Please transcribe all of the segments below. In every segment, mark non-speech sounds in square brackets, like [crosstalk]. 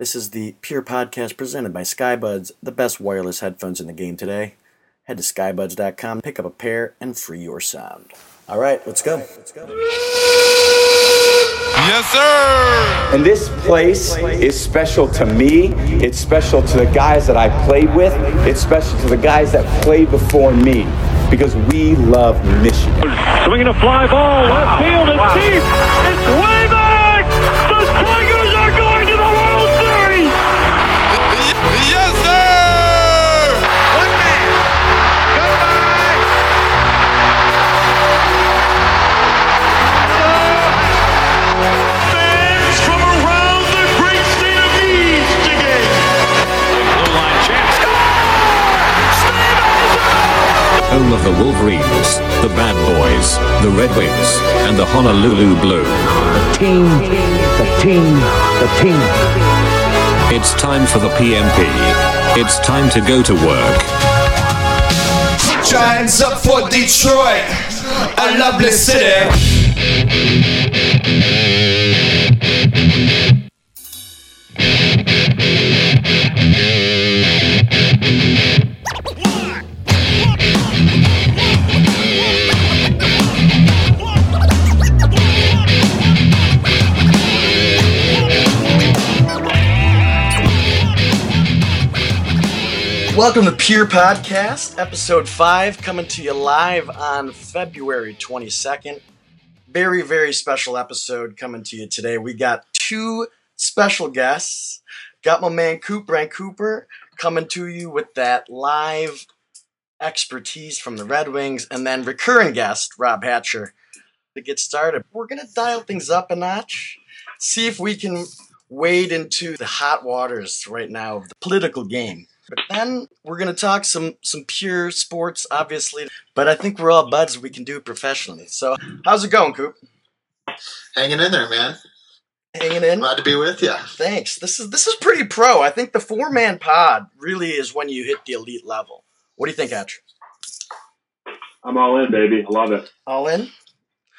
This is the Pure Podcast presented by Skybuds, the best wireless headphones in the game today. Head to skybuds.com, pick up a pair, and free your sound. All right, let's go. Let's go. Yes, sir. And this place is special to me. It's special to the guys that I played with. It's special to the guys that played before me because we love Michigan. Swinging a fly ball, left field, it's deep, it's way back! Home of the Wolverines, the Bad Boys, the Red Wings, and the Honolulu Blue. The team, the team, the team. It's time for the PMP. It's time to go to work. Giants up for Detroit, a lovely city. Welcome to Pure Podcast, episode 5, coming to you live on February 22nd. Very, very special episode coming to you today. We got two special guests. Got my man Coop, Brent Cooper, coming to you with that live expertise from the Red Wings, and then recurring guest, Rob Hatcher. To get started, we're going to dial things up a notch, see if we can wade into the hot waters right now of the political game. But then we're gonna talk some some pure sports, obviously. But I think we're all buds. We can do it professionally. So how's it going, Coop? Hanging in there, man. Hanging in. Glad to be with you. Thanks. This is this is pretty pro. I think the four man pod really is when you hit the elite level. What do you think, Hatch? I'm all in, baby. I love it. All in?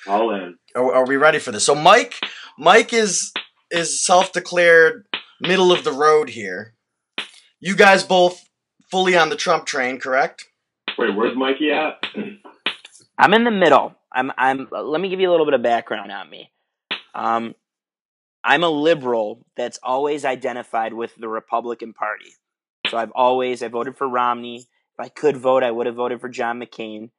All in. Are, are we ready for this? So Mike, Mike is is self declared middle of the road here. You guys both fully on the Trump train, correct? Wait, where's Mikey at? I'm in the middle. I'm I'm let me give you a little bit of background on me. Um I'm a liberal that's always identified with the Republican Party. So I've always I voted for Romney. If I could vote, I would have voted for John McCain.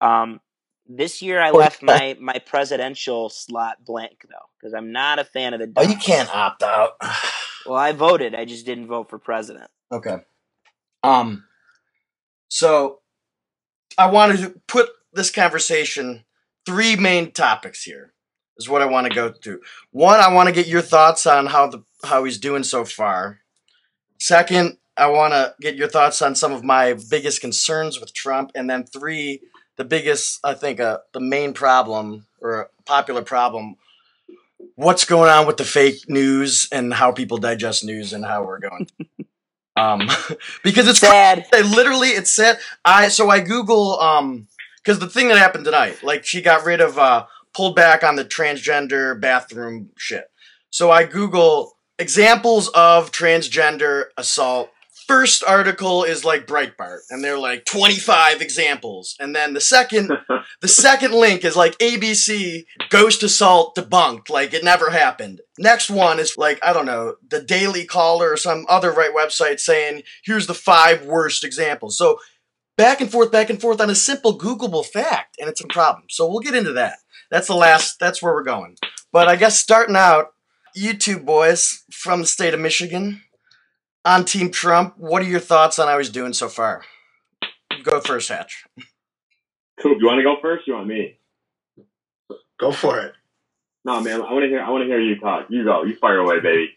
Um this year I left [laughs] my my presidential slot blank though because I'm not a fan of the Oh, you Democrats. can't opt out. Well, I voted. I just didn't vote for president. Okay. Um. So, I wanted to put this conversation three main topics here. Is what I want to go through. One, I want to get your thoughts on how the how he's doing so far. Second, I want to get your thoughts on some of my biggest concerns with Trump, and then three, the biggest, I think, uh, the main problem or popular problem. What's going on with the fake news and how people digest news and how we're going. um, [laughs] because it's Sad. [laughs] I literally it said I so I Google um because the thing that happened tonight, like she got rid of uh pulled back on the transgender bathroom shit. So I Google examples of transgender assault. First article is like Breitbart, and they're like 25 examples. And then the second [laughs] the second link is like ABC ghost assault debunked, like it never happened. Next one is like, I don't know, the Daily Caller or some other right website saying, here's the five worst examples. So back and forth, back and forth on a simple Googleable fact, and it's a problem. So we'll get into that. That's the last, that's where we're going. But I guess starting out, you two boys from the state of Michigan on Team Trump, what are your thoughts on how he's doing so far? Go first, Hatch. Coop, you want to go first? Or you want me? Go for it. No, man. I want to hear. I want to hear you talk. You go. You fire away, baby.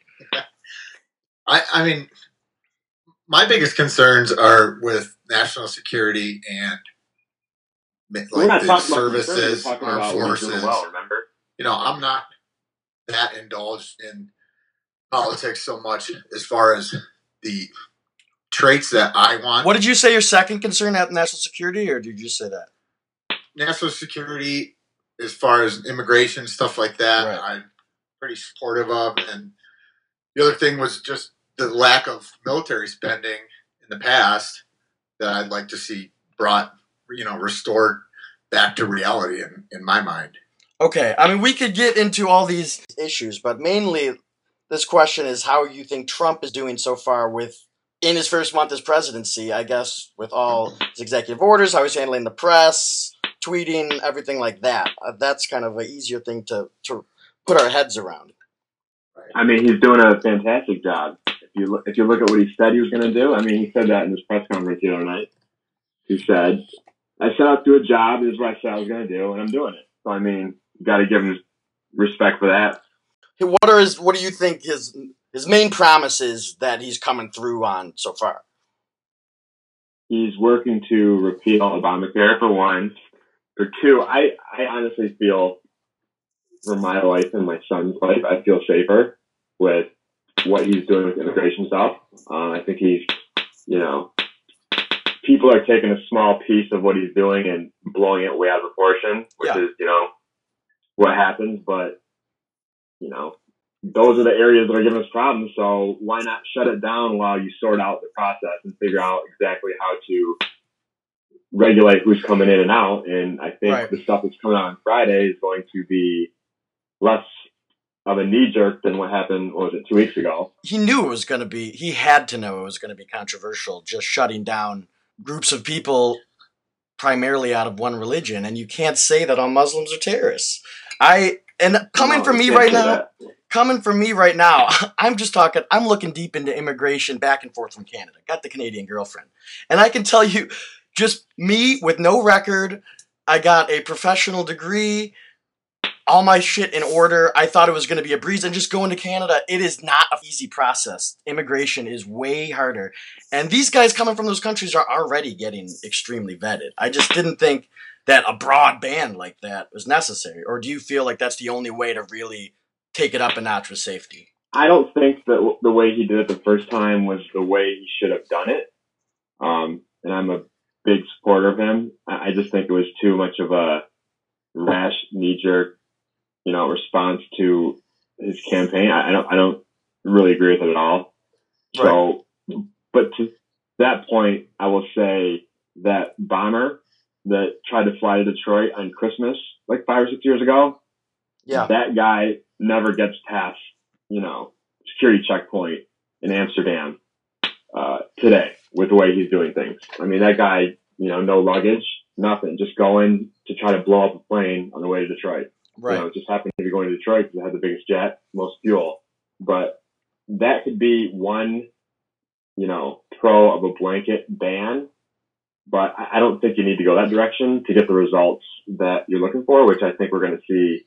[laughs] I, I mean, my biggest concerns are with national security and mi- we're not like the talking about concerns, services, We're talking armed about when you're doing forces. well. Remember? You know, I'm not that indulged in politics so much as far as the traits that I want. What did you say your second concern at national security, or did you say that? national security, as far as immigration stuff like that, Right. I'm pretty supportive of, and the other thing was just the lack of military spending in the past that I'd like to see brought, you know, restored back to reality in, in my mind. Okay, I mean, we could get into all these issues, but mainly this question is how you think Trump is doing so far with in his first month as presidency. I guess with all his executive orders, how he's handling the press, tweeting, everything like that. Uh, that's kind of an easier thing to to put our heads around. I mean, he's doing a fantastic job. If you look, if you look at what he said he was going to do, I mean, he said that in his press conference the other night. He said, "I set out to do a job. This is what I said I was going to do, and I'm doing it." So I mean, got to give him respect for that. What are his? What do you think his his main promises that he's coming through on so far? He's working to repeal Obamacare for one. For two, I I honestly feel for my life and my son's life, I feel safer with what he's doing with immigration stuff. Uh, I think he's, you know, people are taking a small piece of what he's doing and blowing it way out of proportion, which Yeah. is, you know, what happens. But, you know, those are the areas that are giving us problems. So why not shut it down while you sort out the process and figure out exactly how to regulate who's coming in and out? And I think Right. the stuff that's coming out on Friday is going to be less of a knee jerk than what happened, what was it, two weeks ago? He knew it was going to be. He had to know it was going to be controversial. Just shutting down groups of people primarily out of one religion, and you can't say that all Muslims are terrorists. I and coming from me right now. coming from me right now, I'm just talking, I'm looking deep into immigration back and forth from Canada. Got the Canadian girlfriend. And I can tell you, just me with no record, I got a professional degree, all my shit in order. I thought it was going to be a breeze. And just going to Canada, it is not an easy process. Immigration is way harder. And these guys coming from those countries are already getting extremely vetted. I just didn't think that a broad ban like that was necessary. Or do you feel like that's the only way to really take it up a notch with safety. I don't think that the way he did it the first time was the way he should have done it. Um, and I'm a big supporter of him. I just think it was too much of a rash, knee jerk, you know, response to his campaign. I, I don't, I don't really agree with it at all. So, but to that point, I will say that bomber that tried to fly to Detroit on Christmas like five or six years ago, Yeah. that guy never gets past, you know, security checkpoint in Amsterdam uh, today with the way he's doing things. I mean, that guy, you know, no luggage, nothing, just going to try to blow up a plane on the way to Detroit. Right. You know, it just happened to be going to Detroit because it had the biggest jet, most fuel. But that could be one, you know, pro of a blanket ban. But I don't think you need to go that direction to get the results that you're looking for, which I think we're going to see,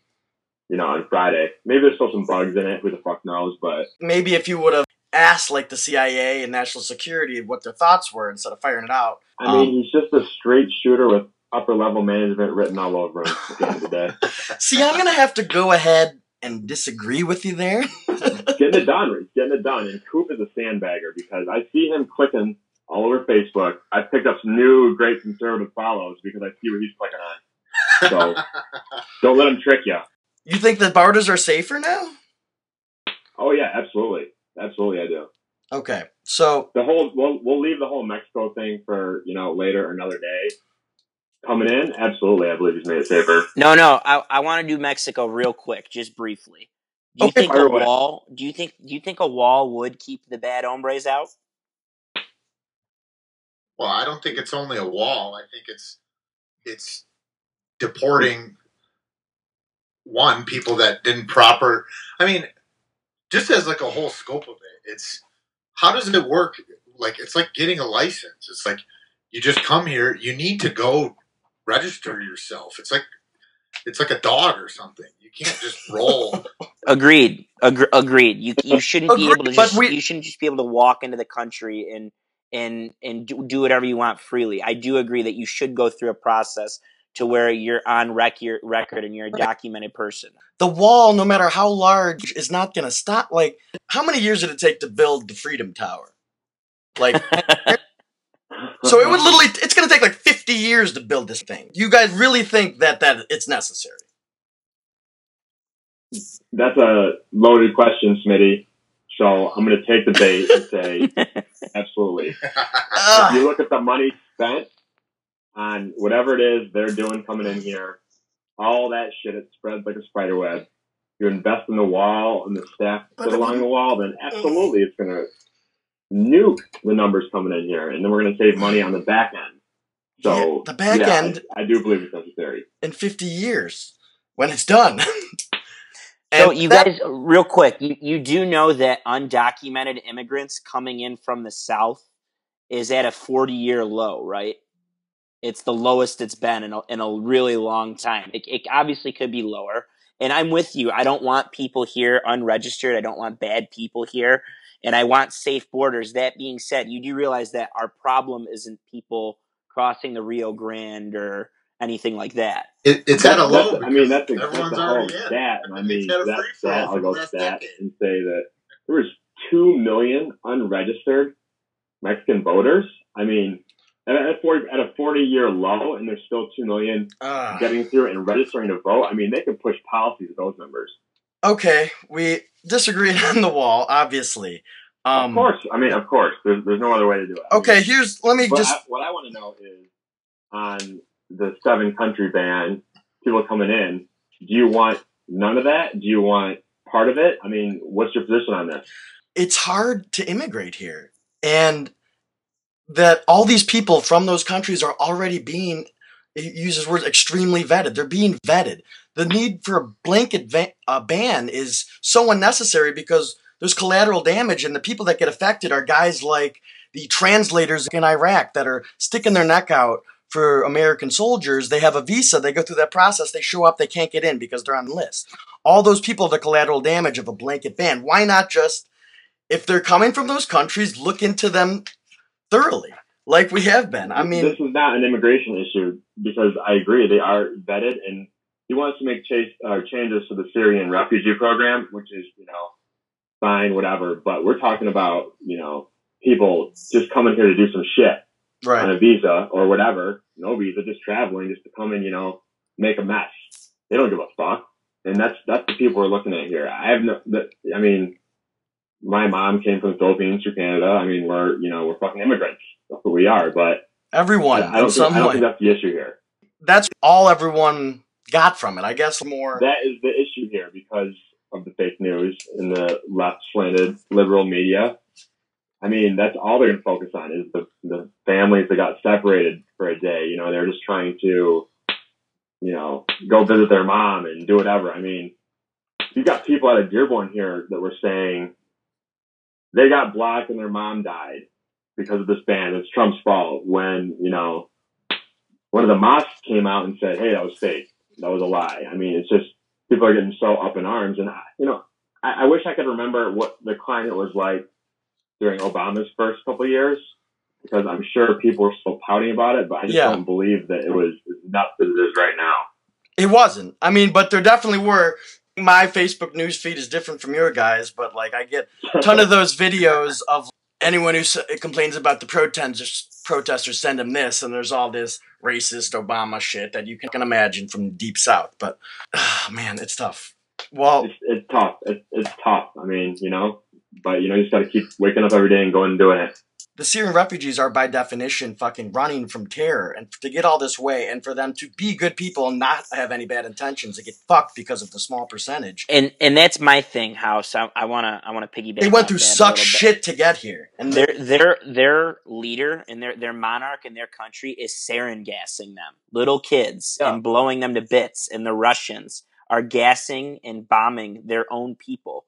you know, on Friday. Maybe there's still some bugs in it. Who the fuck knows? But Maybe if you would have asked like the CIA and national security what their thoughts were instead of firing it out. I mean, um, he's just a straight shooter with upper level management written all over him at the end of the day. [laughs] See, I'm gonna have to go ahead and disagree with you there. [laughs] getting it done. He's getting it done. And Coop is a sandbagger because I see him clicking all over Facebook. I picked up some new great conservative follows because I see what he's clicking on. So [laughs] don't let him trick you. You think the borders are safer now? Oh yeah, absolutely, absolutely, I do. Okay, so The whole we'll we'll leave the whole Mexico thing for you know later another day. Coming in, absolutely, I believe he's made it safer. No, no, I, I want to do Mexico real quick, just briefly. Do you Okay, think fire a away. wall? Do you think do you think a wall would keep the bad hombres out? Well, I don't think it's only a wall. I think it's it's deporting one people that didn't proper. I mean, just as like a whole scope of it, it's how does it work? Like it's like getting a license. It's like you just come here. You need to go register yourself. It's like it's like a dog or something. You can't just roll. [laughs] Agreed. Agre- agreed. You you shouldn't be able to just we- you shouldn't just be able to walk into the country and and and do, do whatever you want freely. I do agree that you should go through a process to where you're on rec- record and you're a documented person. the wall, no matter how large, is not gonna stop. Like, how many years did it take to build the Freedom Tower? Like, [laughs] so it would literally, it's gonna take like 50 years to build this thing. You guys really think that that it's necessary? That's a loaded question, Smitty. So I'm going to take the bait and say [laughs] absolutely. [laughs] if you look at the money spent on whatever it is they're doing coming in here, all that shit, it spreads like a spider web. You invest in the wall and the staff But sit it along the wall, then absolutely it's going to nuke the numbers coming in here. And then we're going to save money on the back end. So Yeah, the back yeah, end- I, I do believe it's necessary. in 50 years when it's done. [laughs] So And you that- guys, real quick, you, you do know that undocumented immigrants coming in from the South is at a 40 year low, right? It's the lowest it's been in a, in a really long time. It, it obviously could be lower. And I'm with you. I don't want people here unregistered. I don't want bad people here. And I want safe borders. That being said, you do realize that our problem isn't people crossing the Rio Grande or anything like that. It, it's at a That's- low. that's- I mean, that's, a, that's everyone's the whole already in. stat. And I mean, It's at a that free fall for I'll the go last stat decade. and say that there was 2 million unregistered Mexican voters. I mean, at a 40, at a 40 year low, and there's still 2 million Ah. getting through and registering to vote. I mean, they could push policies with those numbers. okay, we disagreed [laughs] on the wall, obviously. Um, of course. I mean, of course. There's, there's no other way to do it. I mean, Okay, here's let me But just I, what I want to know is on the seven country ban, people coming in, do you want none of that? Do you want part of it? I mean, what's your position on this? it's hard to immigrate here and that all these people from those countries are already being he uses words extremely vetted they're being vetted the need for a blanket va- ban is so unnecessary because there's collateral damage and the people that get affected are guys like the translators in iraq that are sticking their neck out for american soldiers they have a visa they go through that process they show up they can't get in because they're on the list all those people are the collateral damage of a blanket ban why not just if they're coming from those countries, look into them thoroughly, like we have been. I mean, this is not an immigration issue because I agree they are vetted, and he wants to make chase, uh, changes to the Syrian refugee program, which is you know fine, whatever. But we're talking about you know people just coming here to do some shit on a visa or whatever, no visa, just traveling, just to come and you know make a mess. They don't give a fuck, and that's that's the people we're looking at here. I have no, that, I mean, my mom came from the Philippines through Canada. I mean, we're you know we're fucking immigrants. That's what we are. But Everyone, I in don't think, some I don't think that's the issue here. That's all everyone got from it. I guess more. That is the issue here because of the fake news and the left slanted liberal media. I mean, that's all they're going to focus on is the, the families that got separated for a day. You know, they're just trying to, you know, go visit their mom and do whatever. I mean, you've got people out of Dearborn here that were saying they got blocked and their mom died because of this ban. It's Trump's fault when, you know, one of the mosques came out and said, hey, that was fake. That was a lie. I mean, it's just people are getting so up in arms. And, I- you know, I, I wish I could remember what the climate was like during Obama's first couple of years because I'm sure people were still pouting about it, but I just Yeah. don't believe that it was as nuts as it is right now. It wasn't. I mean, but there definitely were. My Facebook news feed is different from your guys, but like I get a ton of those videos of anyone who complains about the protesters. Protesters send them this, and there's all this racist Obama shit that you can imagine from the deep south. But man, it's tough. Well, it's, it's tough. It's, it's tough. I mean, you know, but you know, you just got to keep waking up every day and going and doing it. the Syrian refugees are by definition fucking running from terror, and to get all this way, and for them to be good people and not have any bad intentions, they get fucked because of the small percentage. And and that's my thing, House. I, I wanna I wanna piggyback. They went through such shit to get here, and their their their leader and their their monarch in their country is sarin gassing them, little kids, Yeah. and blowing them to bits. And the Russians are gassing and bombing their own people,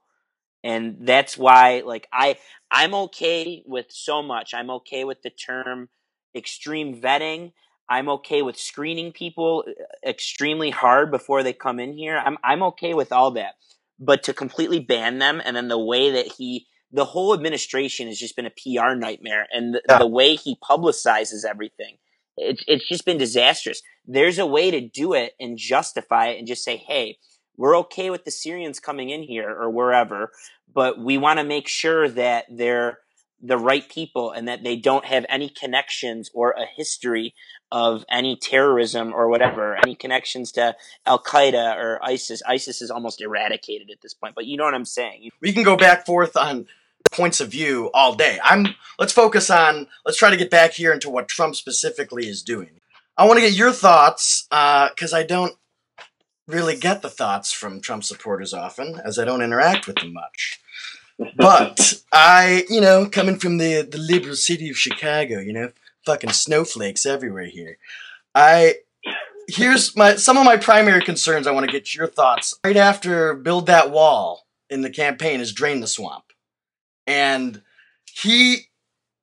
and that's why, like I I'm okay with so much. I'm okay with the term extreme vetting. I'm okay with screening people uh, extremely hard before they come in here. I'm I'm okay with all that. But to completely ban them and then the way that he the whole administration has just been a PR nightmare and the, Yeah. the way he publicizes everything it's it's just been disastrous. There's a way to do it and justify it and just say, "Hey, we're okay with the Syrians coming in here or wherever, but we want to make sure that they're the right people and that they don't have any connections or a history of any terrorism or whatever, any connections to Al Qaeda or ISIS. ISIS is almost eradicated at this point, but you know what I'm saying. we can go back forth on points of view all day. I'm let's focus on let's try to get back here into what Trump specifically is doing. I want to get your thoughts uh, because I don't really get the thoughts from Trump supporters often, as I don't interact with them much. But I, you know, coming from the the liberal city of Chicago, you know, fucking snowflakes everywhere here. I here's my some of my primary concerns. I want to get your thoughts. Right after build that wall in the campaign is drain the swamp, and he,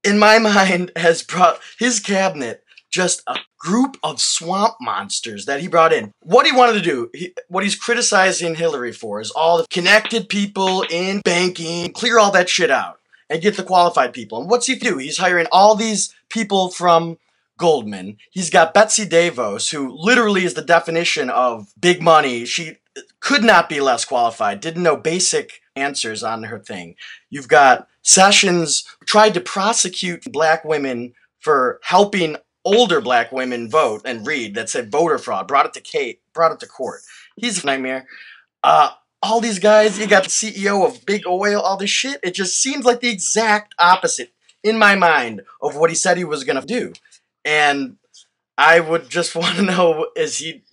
in my [laughs] mind, has brought his cabinet just a group of swamp monsters that he brought in. What he wanted to do, he, what he's criticizing Hillary for, is all the connected people in banking, clear all that shit out and get the qualified people. And what's he do? He's hiring all these people from Goldman. He's got Betsy DeVos, who literally is the definition of big money. She could not be less qualified, didn't know basic answers on her thing. You've got Sessions tried to prosecute black women for helping older black women vote and read that said voter fraud, brought it to Kate, brought it to court. He's a nightmare. Uh, all these guys, you got the CEO of Big Oil, all this shit. It just seems like the exact opposite in my mind of what he said he was gonna do. And I would just [laughs] want to know: is he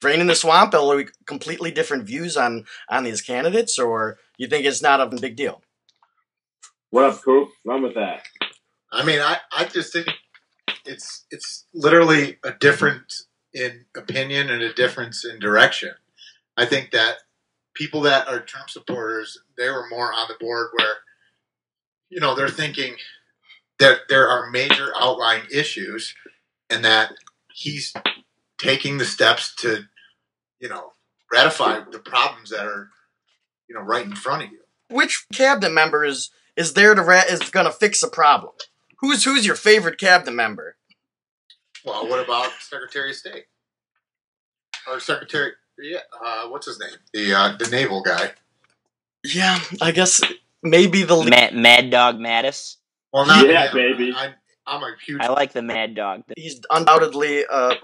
draining the swamp? Are we completely different views on on these candidates, or you think it's not a big deal? What up, Coop? Run with that. I mean, I, I just think it's it's literally a difference in opinion and a difference in direction. I think that people that are Trump supporters, they were more on the board where, you know, they're thinking that there are major outlying issues and that he's taking the steps to, you know, ratify the problems that are, you know, right in front of you. Which cabinet member is is there to ra- is going to fix a problem? Who's who's your favorite cabinet member? Well, what about Secretary of State? Or Secretary, yeah, uh, what's his name? The uh, the naval guy. Yeah, I guess maybe the le- Mad, Mad Dog Mattis. Well, not Yeah, him. baby. I, I'm a huge. I like the Mad Dog. he's undoubtedly uh,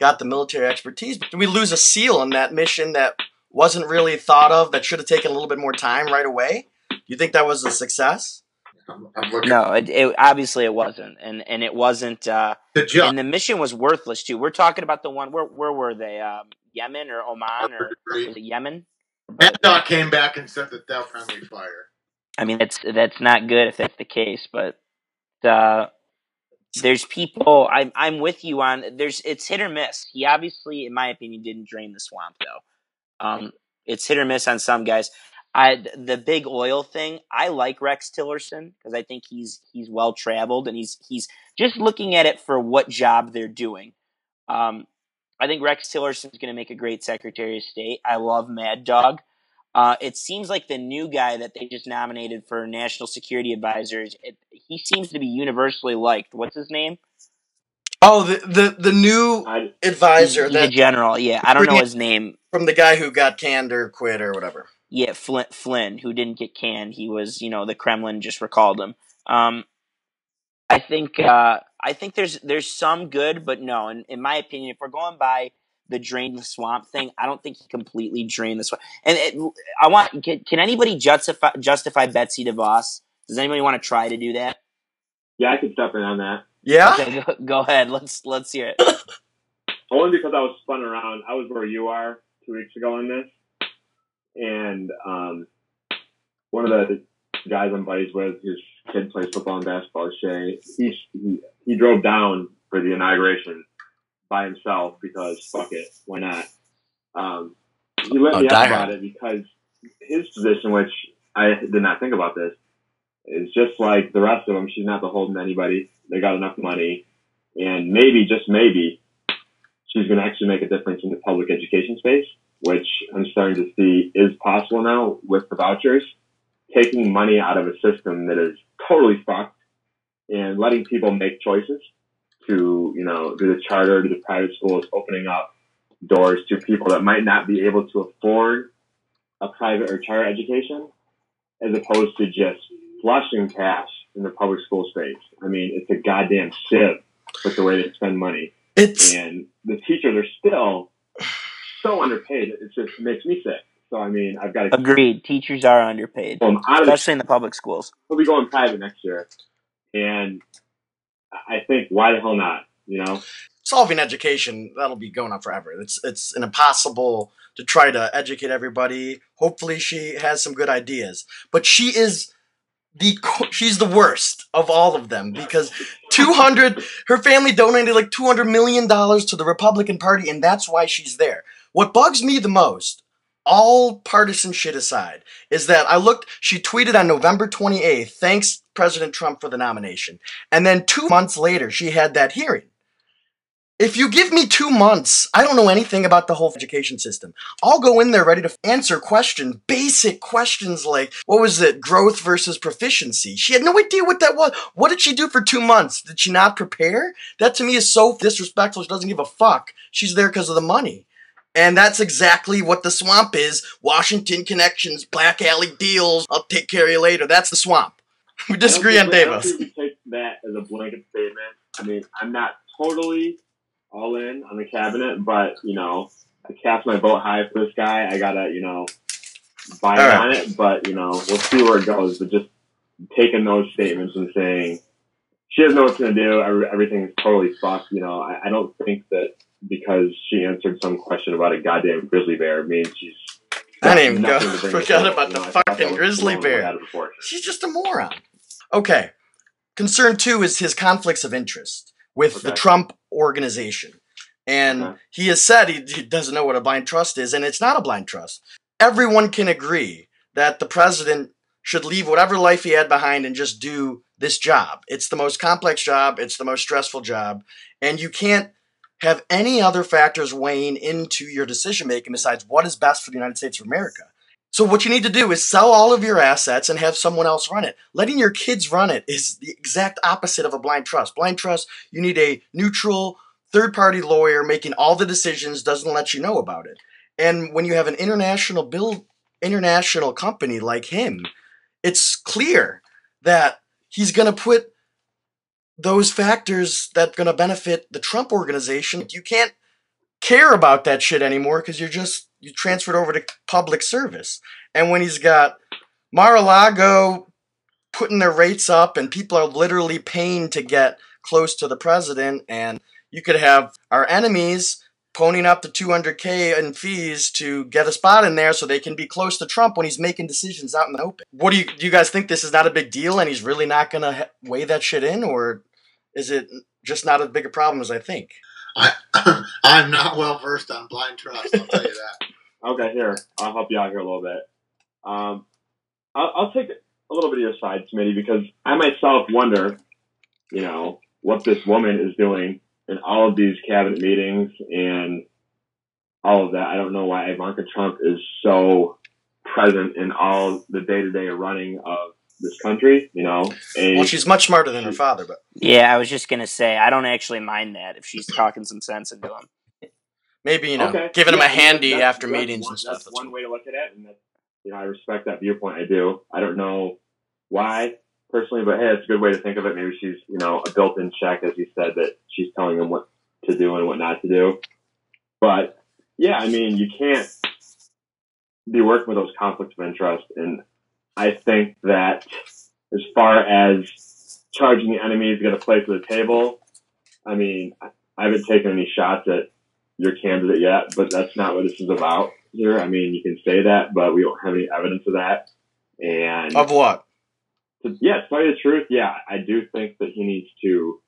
got the military expertise. Did we lose a SEAL on that mission that wasn't really thought of? That should have taken a little bit more time right away. You think that was a success? I'm, I'm looking. No, it, it obviously it wasn't, and and it wasn't. Uh, The and the mission was worthless too. We're talking about the one where where were they? Um, Yemen or Oman or was it Yemen? Mad Dog came back and said that they'll friendly fire. I mean, that's that's not good if that's the case, but uh, there's people. I'm I'm with you on. There's it's hit or miss. He obviously, in my opinion, didn't drain the swamp though. Um, it's hit or miss on some guys. I the big oil thing. I like Rex Tillerson because I think he's he's well traveled and he's he's just looking at it for what job they're doing. Um, I think Rex Tillerson is going to make a great Secretary of State. I love Mad Dog. Uh, it seems like the new guy that they just nominated for national security advisors. It, he seems to be universally liked. What's his name? Oh, the the, the new I, advisor He's, he's a that general. Yeah, I don't know his name. from the guy who got canned or quit or whatever. Yeah, Flynn, Flynn, who didn't get canned. He was, you know, the Kremlin just recalled him. Um, I think, uh, I think there's there's some good, but no. In, in my opinion, if we're going by the drain the swamp thing, I don't think he completely drained the swamp. And it, I want can, can anybody justify justify Betsy DeVos? Does anybody want to try to do that? yeah, I could step in on that. Yeah. Okay, go, go ahead. Let's let's hear it. [coughs] Only because I was spun around. I was where you are two weeks ago on this, and um, one of the guys I'm buddies with, his kid plays football and basketball. Shay, he he, he drove down for the inauguration by himself because fuck it, why not? Um, he let Oh, me up about it because his position, which I did not think about this, is just like the rest of them. She's not beholden to anybody. They got enough money, and maybe, just maybe, she's going to actually make a difference in the public education space, which I'm starting to see is possible now with the vouchers, taking money out of a system that is totally fucked and letting people make choices to, you know, do the charter, to the private schools, opening up doors to people that might not be able to afford a private or charter education, as opposed to just flushing cash in the public school space. I mean, it's a goddamn sieve with the way they spend money It's and the teachers are still so underpaid. It just makes me sick. So I mean, I've got to Agreed. Teachers are underpaid, pull out of the especially in the public schools. We'll be going private next year. And I think why the hell not? You know, solving education that'll be going on forever. It's it's an impossible to try to educate everybody. Hopefully, she has some good ideas, but she is the co- she's the worst of all of them because 200 her family donated like 200 million dollars to the Republican Party and that's why she's there. What bugs me the most, all partisan shit aside, is that I looked she tweeted on November 28th, thanks President Trump for the nomination. And then 2 months later she had that hearing. If you give me two months, I don't know anything about the whole education system. I'll go in there ready to answer questions, basic questions like, what was it, growth versus proficiency? She had no idea what that was. What did she do for two months? Did she not prepare? That to me is so disrespectful. She doesn't give a fuck. She's there because of the money. And that's exactly what the swamp is. Washington connections, black alley deals. I'll take care of you later. That's the swamp. [laughs] We disagree on don't I don't DeVos. think we take that as a blanket statement. I mean, I'm not totally all in on the cabinet, but you know, I cast my vote high for this guy. I gotta, you know, buy right. on it, but you know, we'll see where it goes. But just taking those statements and saying she doesn't know what's gonna do, every- everything's totally fucked. You know, I, I don't think that because she answered some question about a goddamn grizzly bear means she's. I didn't even go. nothing [laughs] Forgot about the know, I thought that fucking grizzly bear. out of proportion. She's just a moron. Okay. Concern two is his conflicts of interest with the Trump organization. And Okay. he has said he, he doesn't know what a blind trust is, and it's not a blind trust. Everyone can agree that the president should leave whatever life he had behind and just do this job. It's the most complex job, it's the most stressful job, and you can't have any other factors weighing into your decision making besides what is best for the United States of America. So what you need to do is sell all of your assets and have someone else run it. Letting your kids run it is the exact opposite of a blind trust. Blind trust, you need a neutral third-party lawyer making all the decisions, doesn't let you know about it. And when you have an international bill international company like him, it's clear that he's going to put those factors that going to benefit the Trump organization. You can't care about that shit anymore because you're just you transferred over to public service. And when he's got Mar-a-Lago putting their rates up and people are literally paying to get close to the president and you could have our enemies ponying up the 200k in fees to get a spot in there so they can be close to Trump when he's making decisions out in the open. What do you do you guys think this is not a big deal and he's really not going to weigh that shit in or is it just not as big a problem as I think? I, [coughs] I'm not well versed on blind trust. I'll tell you that. [laughs] Okay, here I'll help you out here a little bit. Um, I'll, I'll take a little bit of your side, Smitty, because I myself wonder, you know, what this woman is doing in all of these cabinet meetings and all of that. I don't know why Ivanka Trump is so present in all the day to day running of this country. You know, and Well, she's much smarter than her father, but Yeah, I was just gonna say I don't actually mind that if she's talking some sense into him. maybe you know Okay. giving him a handy that's- after that's meetings one, and stuff. That's That's one cool. way to look at it, and that's, you know I respect that viewpoint. I do. I don't know why personally, but hey, it's a good way to think of it. Maybe she's you know a built-in check, as you said, that she's telling him what to do and what not to do. But yeah, I mean, you can't be working with those conflicts of interest, and I think that as far as charging the enemy is going to play at the table, I mean, I haven't taken any shots at your candidate yet, but that's not what this is about here. I mean, you can say that, but we don't have any evidence of that. And Of what? To, yeah, to tell you the truth, yeah, I do think that he needs to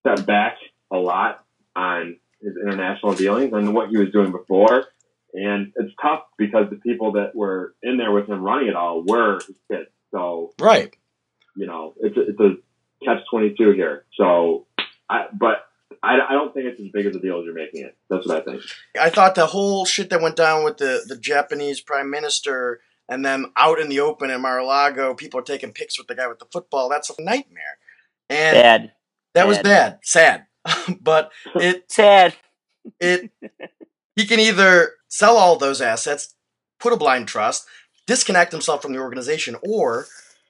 step back a lot on his international dealings and what he was doing before. And it's tough because the people that were in there with him running it all were his kids. So Right. you know, it's a, it's a catch twenty two here. So, I but I, I don't think it's as big of a deal as you're making it. That's what I think. I thought the whole shit that went down with the, the Japanese prime minister and then out in the open in Mar-a-Lago, people are taking pics with the guy with the football. That's a nightmare. And Bad, that was bad. bad, sad. [laughs] but [laughs] it sad. it [laughs] he can either sell all those assets, put a blind trust, disconnect himself from the organization, or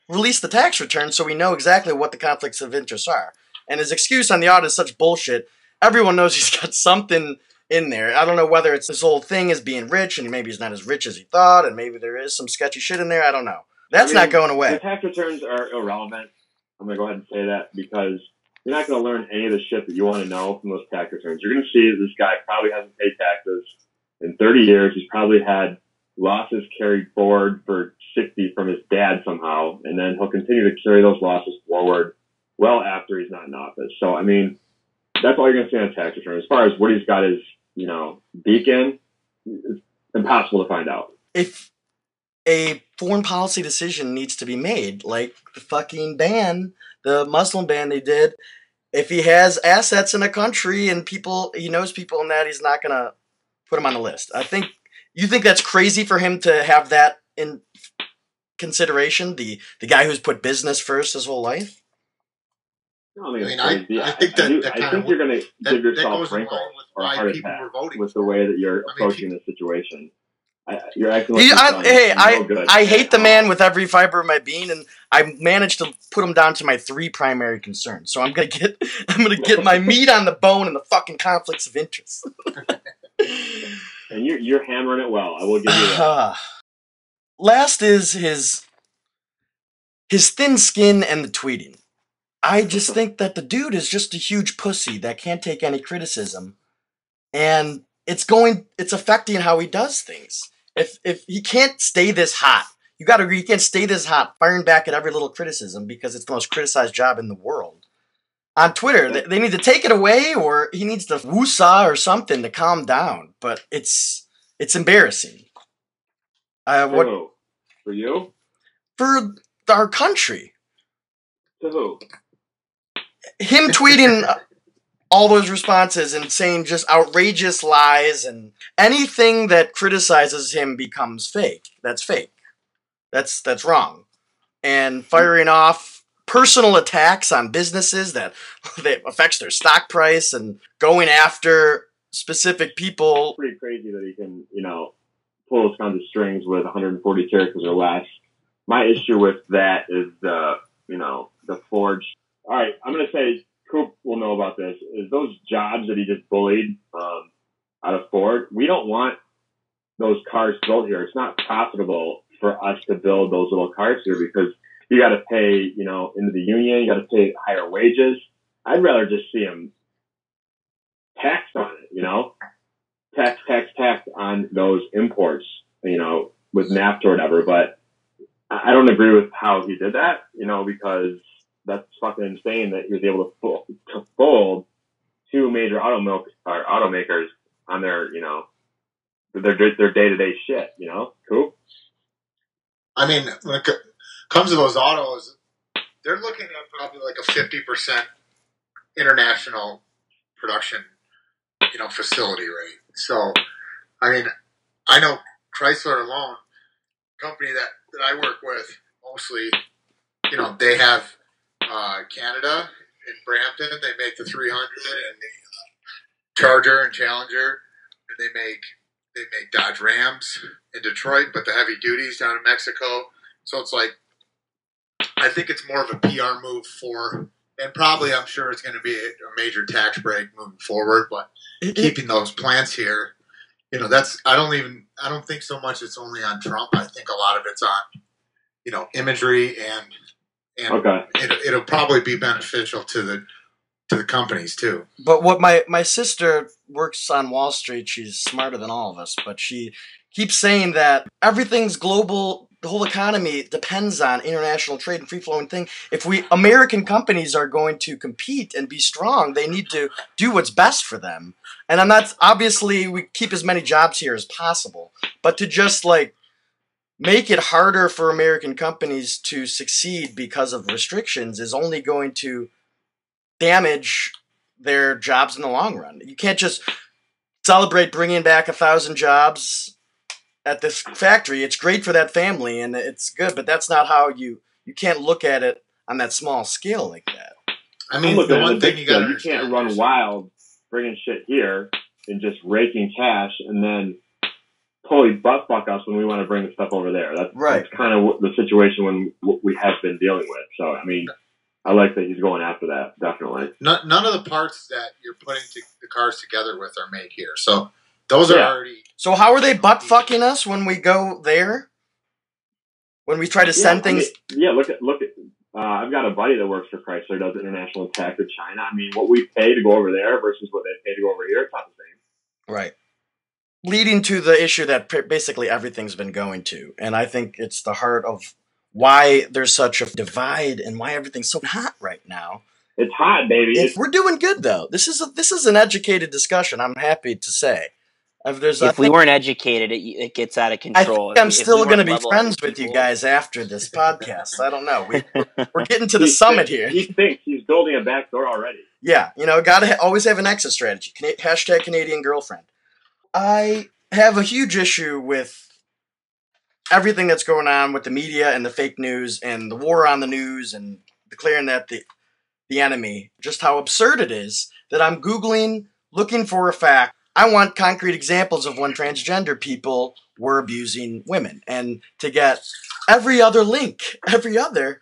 release the tax return so we know exactly what the conflicts of interest are. And his excuse on the audit is such bullshit. Everyone knows he's got something in there. I don't know whether it's this whole thing is being rich and maybe he's not as rich as he thought, and maybe there is some sketchy shit in there. I don't know. That's I mean, not going The away. tax returns are irrelevant. I'm gonna go ahead and say that because you're not gonna learn any of the shit that you want to know from those tax returns. You're gonna see that this guy probably hasn't paid taxes in 30 years. He's probably had losses carried forward for 60 from his dad somehow, and then he'll continue to carry those losses forward well after he's not in office. So I mean, that's all you're gonna see on a tax return. As far as what he's got his, you know, beacon, it's impossible to find out. If a foreign policy decision needs to be made, like the fucking ban, the Muslim ban they did, if he has assets in a country and people, he knows people in that, he's not gonna put him on the list. I think you think that's crazy for him to have that in consideration. The the guy who's put business first his whole life. No, I mean, I mean, it's I- crazy. I think that- do- that I kinda think you're going to give yourself wrinkles or a why heart people attack were voting with the way that you're I mean, approaching the situation. I, you're acting like He- I, done hey, no I good. I hate the man with every fiber of my being, and I managed to put him down to my three primary concerns. So I'm gonna get [laughs] I'm gonna get my meat on the bone and the fucking conflicts of interest. [laughs] and you're you're hammering it well. I will give you that. Uh, [sighs] last is his his thin skin and the tweeting. I just think that the dude is just a huge pussy that can't take any criticism, and it's going it's affecting how he does things. If if he can't stay this hot, you got to agree he can't stay this hot, firing back at every little criticism because it's the most criticized job in the world. On Twitter, they, they need to take it away, or he needs to woosah or something to calm down. But it's it's embarrassing. Uh, what? For you? for our country? To who? Him tweeting all those responses and saying just outrageous lies and anything that criticizes him becomes fake. That's fake. That's that's wrong. And firing off personal attacks on businesses that [laughs] that affects their stock price and going after specific people. Pretty crazy that he can, you know, pull those kinds of strings with 140 characters or less. My issue with that is the, you know, the forged. All right, I'm gonna say Coop will know about this. Is those jobs that he just bullied um, out of Ford? We don't want those cars built here. It's not profitable for us to build those little cars here because you got to pay, you know, into the union. You got to pay higher wages. I'd rather just see them taxed on it, you know, tax, tax, tax on those imports, you know, with NAFTA or whatever. But I don't agree with how he did that, you know, because that's fucking insane that he was able to, fold, to fold two major auto milk or automakers on their, you know, their their day to day shit, you know. Cool. I mean, when it comes to those autos, they're looking at probably like a fifty percent international production, you know, facility rate. So, I mean, I know Chrysler alone, company that that I work with, mostly, you know, they have uh, Canada in Brampton. They make the 300 and the uh, Charger and Challenger, and they make they make Dodge Rams in Detroit, but the heavy duties down in Mexico. So it's like, I think it's more of a PR move for, and probably I'm sure it's going to be a, a major tax break moving forward. But keeping those plants here, you know, that's I don't even I don't think so much it's only on Trump. I think a lot of it's on, you know, imagery and and Okay. it, it'll probably be beneficial to the to the companies too. But what my my sister works on Wall Street. She's smarter than all of us, but she keeps saying that everything's global. The whole economy depends on international trade and free flowing thing. If we American companies are going to compete and be strong, they need to do what's best for them. And I'm not obviously we keep as many jobs here as possible, but to just like make it harder for American companies to succeed because of restrictions is only going to damage their jobs in the long run. You can't just celebrate bringing back a thousand jobs at this factory. It's great for that family and it's good, but that's not how you you can't look at it on that small scale like that. I mean, looking the at one it thing big you got to you can't run wild bringing shit here and just raking cash and then totally butt fuck us when we want to bring the stuff over there. That's, Right. that's kind of the situation when we have been dealing with. So I mean, I like that he's going after that. Definitely. None, none of the parts that you're putting to, the cars together with are made here. So those are already. So how are they butt fucking us when we go there? When we try to send yeah, I things mean, yeah, look at look at. Uh, I've got a buddy that works for Chrysler, does international tech with China. I mean, what we pay to go over there versus what they pay to go over here, it's not the same. Right. Leading to the issue that pr- basically everything's been going to. And I think it's the heart of why there's such a divide and why everything's so hot right now. It's hot, baby. If we're doing good though. This is a, this is an educated discussion. I'm happy to say. If there's I If we weren't educated, it, it gets out of I control. think I'm If still we going to be friends with you guys after this podcast. I don't know. We, we're [laughs] getting to the he summit thinks- here. He thinks he's building a back door already. Yeah, you know, gotta ha- always have an exit strategy. Cana- hashtag Canadian girlfriend. I have a huge issue with everything that's going on with the media and the fake news and the war on the news and declaring that the the enemy. Just how absurd it is that I'm googling looking for a fact. I want concrete examples of when transgender people were abusing women, and to get every other link, [laughs] every other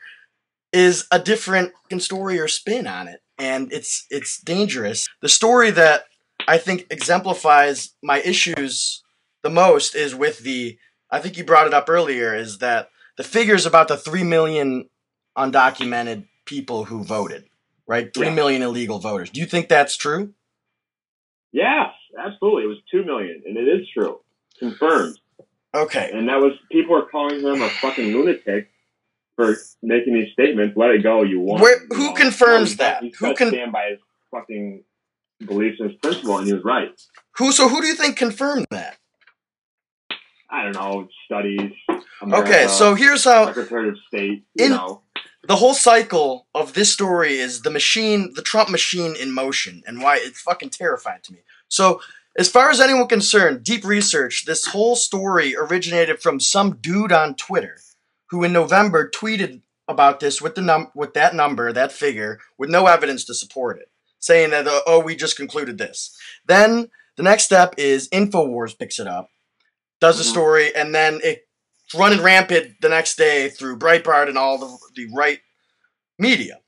is a different story or spin on it, and it's it's dangerous. The story that I think exemplifies my issues the most is with the. I think you brought it up earlier. Is that the figures about the three million undocumented people who voted, right? Three Yeah. million illegal voters. Do you think that's true? Yes, absolutely. It was two million, and it is true, confirmed. Okay. And that was people are calling him a fucking lunatic for making these statements. Let it go. You won. Where- you who know. confirms that? Who can- stand by his fucking beliefs and his principle, and he was right. Who? So who do you think confirmed that? I don't know studies. Okay, so here's how Secretary of State. You In- know, the whole cycle of this story is the machine, the Trump machine in motion, and why it's fucking terrifying to me. So, as far as anyone concerned, deep research, this whole story originated from some dude on Twitter who in November tweeted about this with the num with that number, that figure, with no evidence to support it, saying that uh, oh, we just concluded this. Then the next step is Infowars picks it up, does the Mhm. story, and then it running rampant the next day through Breitbart and all the the right media.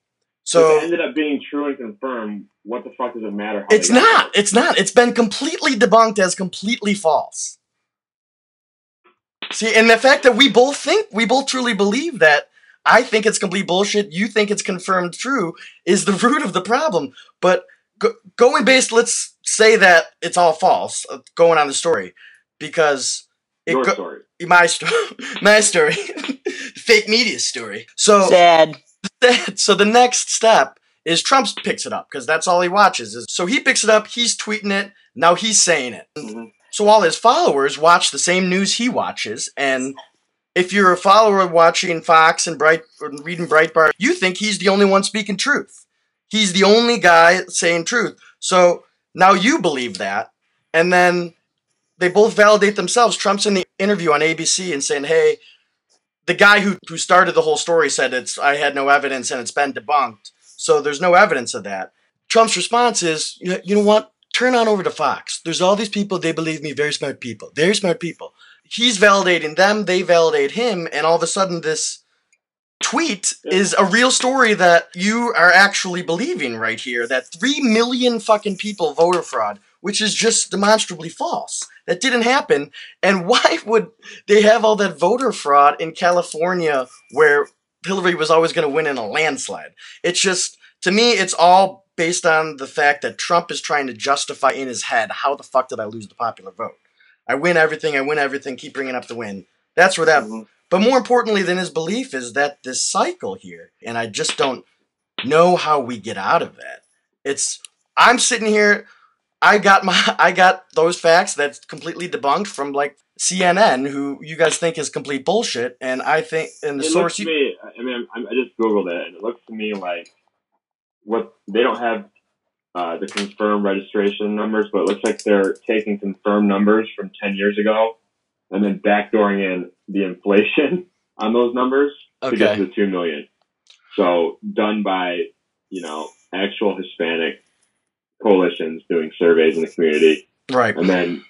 so if it ended up being true and confirmed. What the fuck does it matter? How it's not. It's not. It's been completely debunked as completely false. See, and the fact that we both think, we both truly believe that I think it's complete bullshit, you think it's confirmed true, is the [laughs] root of the problem. But go, going based, let's say that it's all false, uh, going on the story, because it Your go- story. my story, [laughs] my story, [laughs] fake media story. So Sad. so the next step is Trump picks it up because that's all he watches. Is so he picks it up, he's tweeting it, now he's saying it. Mhm. So all his followers watch the same news he watches, and if you're a follower watching Fox and Bright reading Breitbart, you think he's the only one speaking truth. He's the only guy saying truth. So now you believe that, and then they both validate themselves. Trump's in the interview on ABC and saying, "Hey, the guy who who started the whole story said it's I had no evidence and it's been debunked. So there's no evidence of that." Trump's response is, "You you know what? Turn on over to Fox. There's all these people. They believe me. Very smart people. Very smart people." He's validating them. They validate him, and all of a sudden, this tweet Yeah. is a real story that you are actually believing right here. That three million fucking people voter fraud, which is just demonstrably false. That didn't happen. And [laughs] why would they have all that voter fraud in California where Hillary was always going to win in a landslide? It's just, to me, it's all based on the fact that Trump is trying to justify in his head how the fuck did I lose the popular vote? I win everything, I win everything, keep bringing up the win. That's where that. Mhm. But more importantly than his belief is that this cycle here, and I just don't know how we get out of that. It's I'm sitting here, I got my [laughs] I got those facts that's completely debunked from like CNN, who you guys think is complete bullshit, and I think and the it source looks to you me. I mean, I, I just googled it, and it looks to me like what they don't have uh, the confirmed registration numbers, but it looks like they're taking confirmed numbers from ten years ago, and then backdooring in the inflation [laughs] on those numbers to get to the two million. So done by you know actual Hispanic coalitions doing surveys in the community, right. and then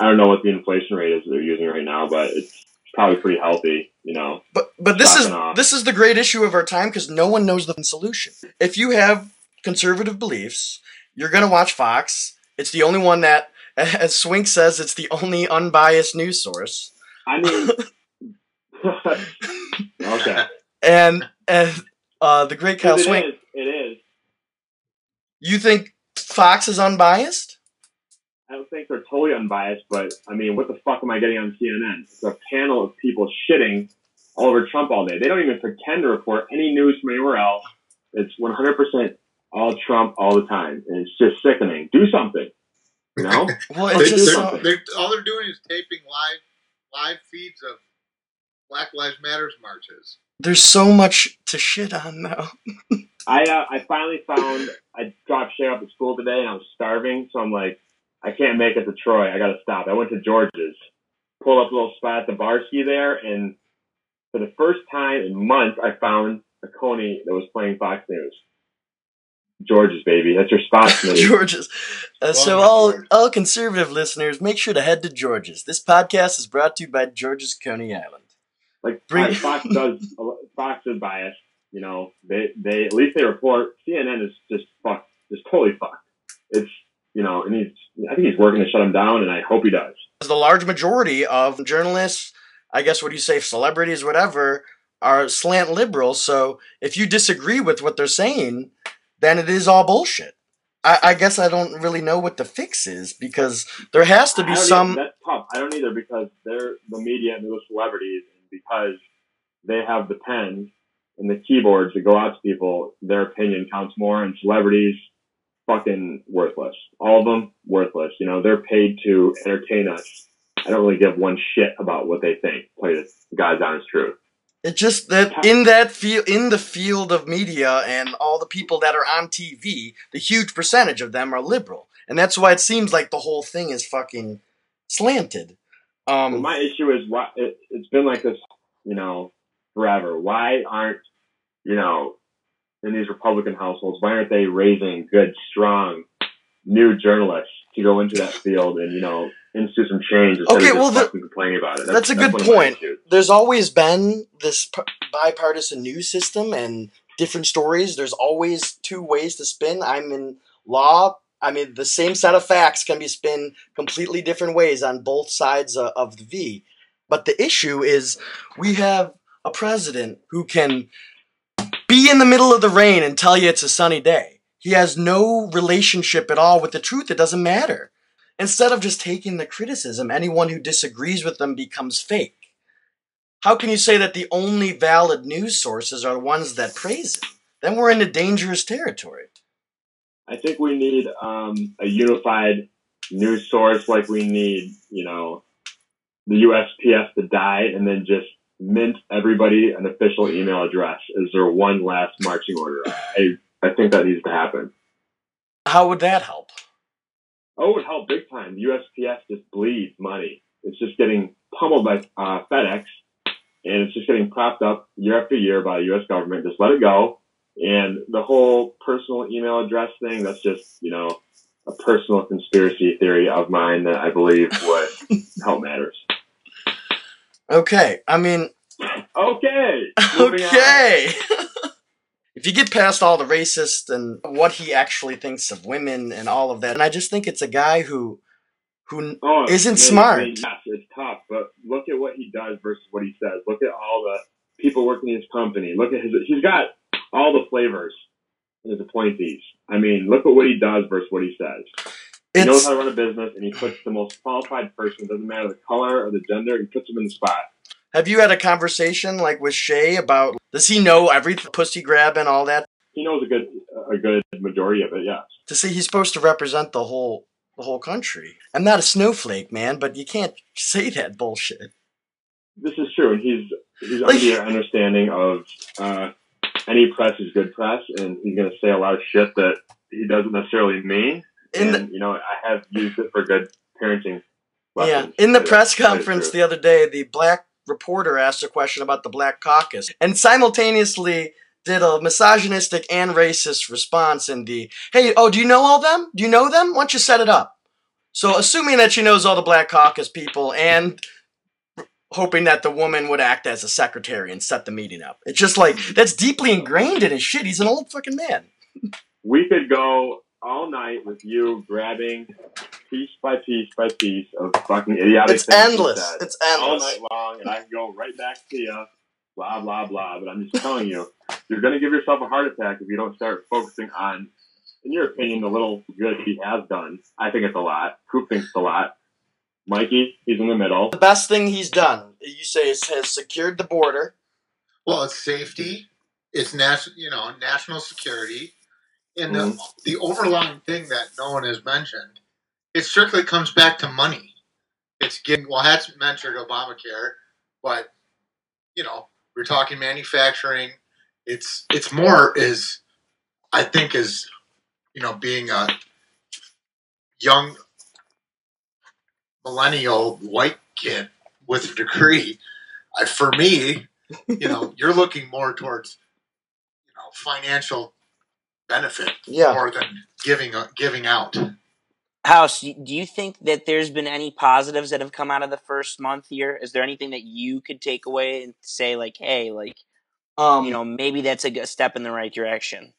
I don't know what the inflation rate is that they're using right now, but it's probably pretty healthy. You know, But but this is off. this is the great issue of our time because no one knows the solution. If you have conservative beliefs, you're gonna watch Fox. It's the only one that, [laughs] as Swink says, it's the only unbiased news source. I mean, [laughs] okay, And and uh, the great Kyle it Swink, is. It is. you think Fox is unbiased? I don't think they're totally unbiased, but I mean, what the fuck am I getting on CNN? It's a panel of people shitting all over Trump all day. They don't even pretend to report any news from anywhere else. It's 100% all Trump all the time, and it's just sickening. Do something, you know? [laughs] Well, They, it's just they're, so, they're, all they're doing is taping live live feeds of Black Lives Matters marches. there's so much to shit on though. [laughs] I uh, I finally found I dropped Shay off at school today, and I was starving, so I'm like, I can't make it to Troy. I got to stop. I went to George's, pulled up a little spot at the bar ski there, and for the first time in months, I found a Coney that was playing Fox News. George's baby, that's your spot, [laughs] Smitty. George's. Uh, so all George. all conservative listeners, make sure to head to George's. This podcast is brought to you by George's Coney Island. Like Bring- [laughs] Fox does, Fox is biased. You know, they they at least they report. CNN is just fucked, just totally fucked. It's you know, and he's I think he's working to shut him down, and I hope he does. The large majority of journalists, I guess what do you say, celebrities, whatever, are slant liberals. So if you disagree with what they're saying, then it is all bullshit. I, I guess I don't really know what the fix is because there has to I be don't some. Either. That's tough. I don't either because they're the media and those celebrities, and because they have the pens and the keyboards to go out to people, their opinion counts more. And celebrities, fucking worthless. All of them worthless. You know, they're paid to entertain us. I don't really give one shit about what they think. Play the God's honest truth. It's just that in that field, in the field of media and all the people that are on TV, the huge percentage of them are liberal, and that's why it seems like the whole thing is fucking slanted. Well, Um, my issue is why it, it's been like this, you know, forever. Why aren't, you know, in these Republican households, why aren't they raising good, strong, new journalists to go into that field and, you know, institute some change instead Okay, of well, the- complaining about it? that's a good one point. there's always been this bipartisan news system and different stories. There's always two ways to spin. I'm in law. I mean, the same set of facts can be spun completely different ways on both sides of the V. But the issue is we have a president who can be in the middle of the rain and tell you it's a sunny day. He has no relationship at all with the truth. It doesn't matter. Instead of just taking the criticism, anyone who disagrees with them becomes fake. How can you say that the only valid news sources are the ones that praise him? Then we're into dangerous territory. I think we need um, a unified news source like we need, you know, the USPS to die and then just mint everybody an official email address Is there one last marching order. I, I think that needs to happen. How would that help? Oh, it would big time. The USPS just bleeds money. It's just getting pummeled by uh, FedEx and it's just getting propped up year after year by the U.S. government. Just let it go. And the whole personal email address thing, that's just, you know, a personal conspiracy theory of mine that I believe would [laughs] help matters. Okay, I mean, Okay. okay. [laughs] if you get past all the racist and what he actually thinks of women and all of that, and I just think it's a guy who, who Oh, Isn't I smart. I mean, yes, it's tough, but look at what he does versus what he says. Look at all the people working in his company. Look at his. He's got all the flavors in his appointees. I mean, look at what he does versus what he says. He knows how to run a business, and he puts the most qualified person. Doesn't matter the color or the gender. He puts them in the spot. Have you had a conversation like with Shay about does he know every pussy grab and all that? He knows a good a good majority of it. Yeah. To see he's supposed to represent the whole the whole country. I'm not a snowflake, man, but you can't say that bullshit. This is true, and he's he's Like- under [laughs] understanding of uh, any press is good press, and he's going to say a lot of shit that he doesn't necessarily mean. In and you know, I have used it for good parenting. Yeah, in the press conference the other day, the black reporter asked a question about the Black Caucus and simultaneously did a misogynistic and racist response in the, hey, oh, do you know all them? Do you know them? Why don't you set it up? So, assuming that she knows all the Black Caucus people and hoping that the woman would act as a secretary and set the meeting up. It's just like that's deeply ingrained in his shit. He's an old fucking man. We could go all night with you grabbing piece by piece by piece of fucking idiotic It's things you endless. said It's all night long, and I can go right back to you, blah blah blah. But I'm just telling you, you're gonna give yourself a heart attack if you don't start focusing on, in your opinion, the little good he has done. I think it's a lot. Coop thinks it's a lot. Mikey, he's in the middle. The best thing he's done, you say, is has secured the border. Well, it's safety. It's national, you know, national security, and the Mm-hmm. the overlying thing that no one has mentioned. It strictly comes back to money. It's getting well. That's mentioned Obamacare, but you know, we're talking manufacturing. It's it's more is, I think, is you know, being a young millennial white kid with a degree. I, for me, you know, you're looking more towards, you know, financial benefit Yeah. more than giving uh, giving out. House, do you think that there's been any positives that have come out of the first month here? Is there anything that you could take away and say, like, hey, like, Um, you know, maybe that's a g- step in the right direction?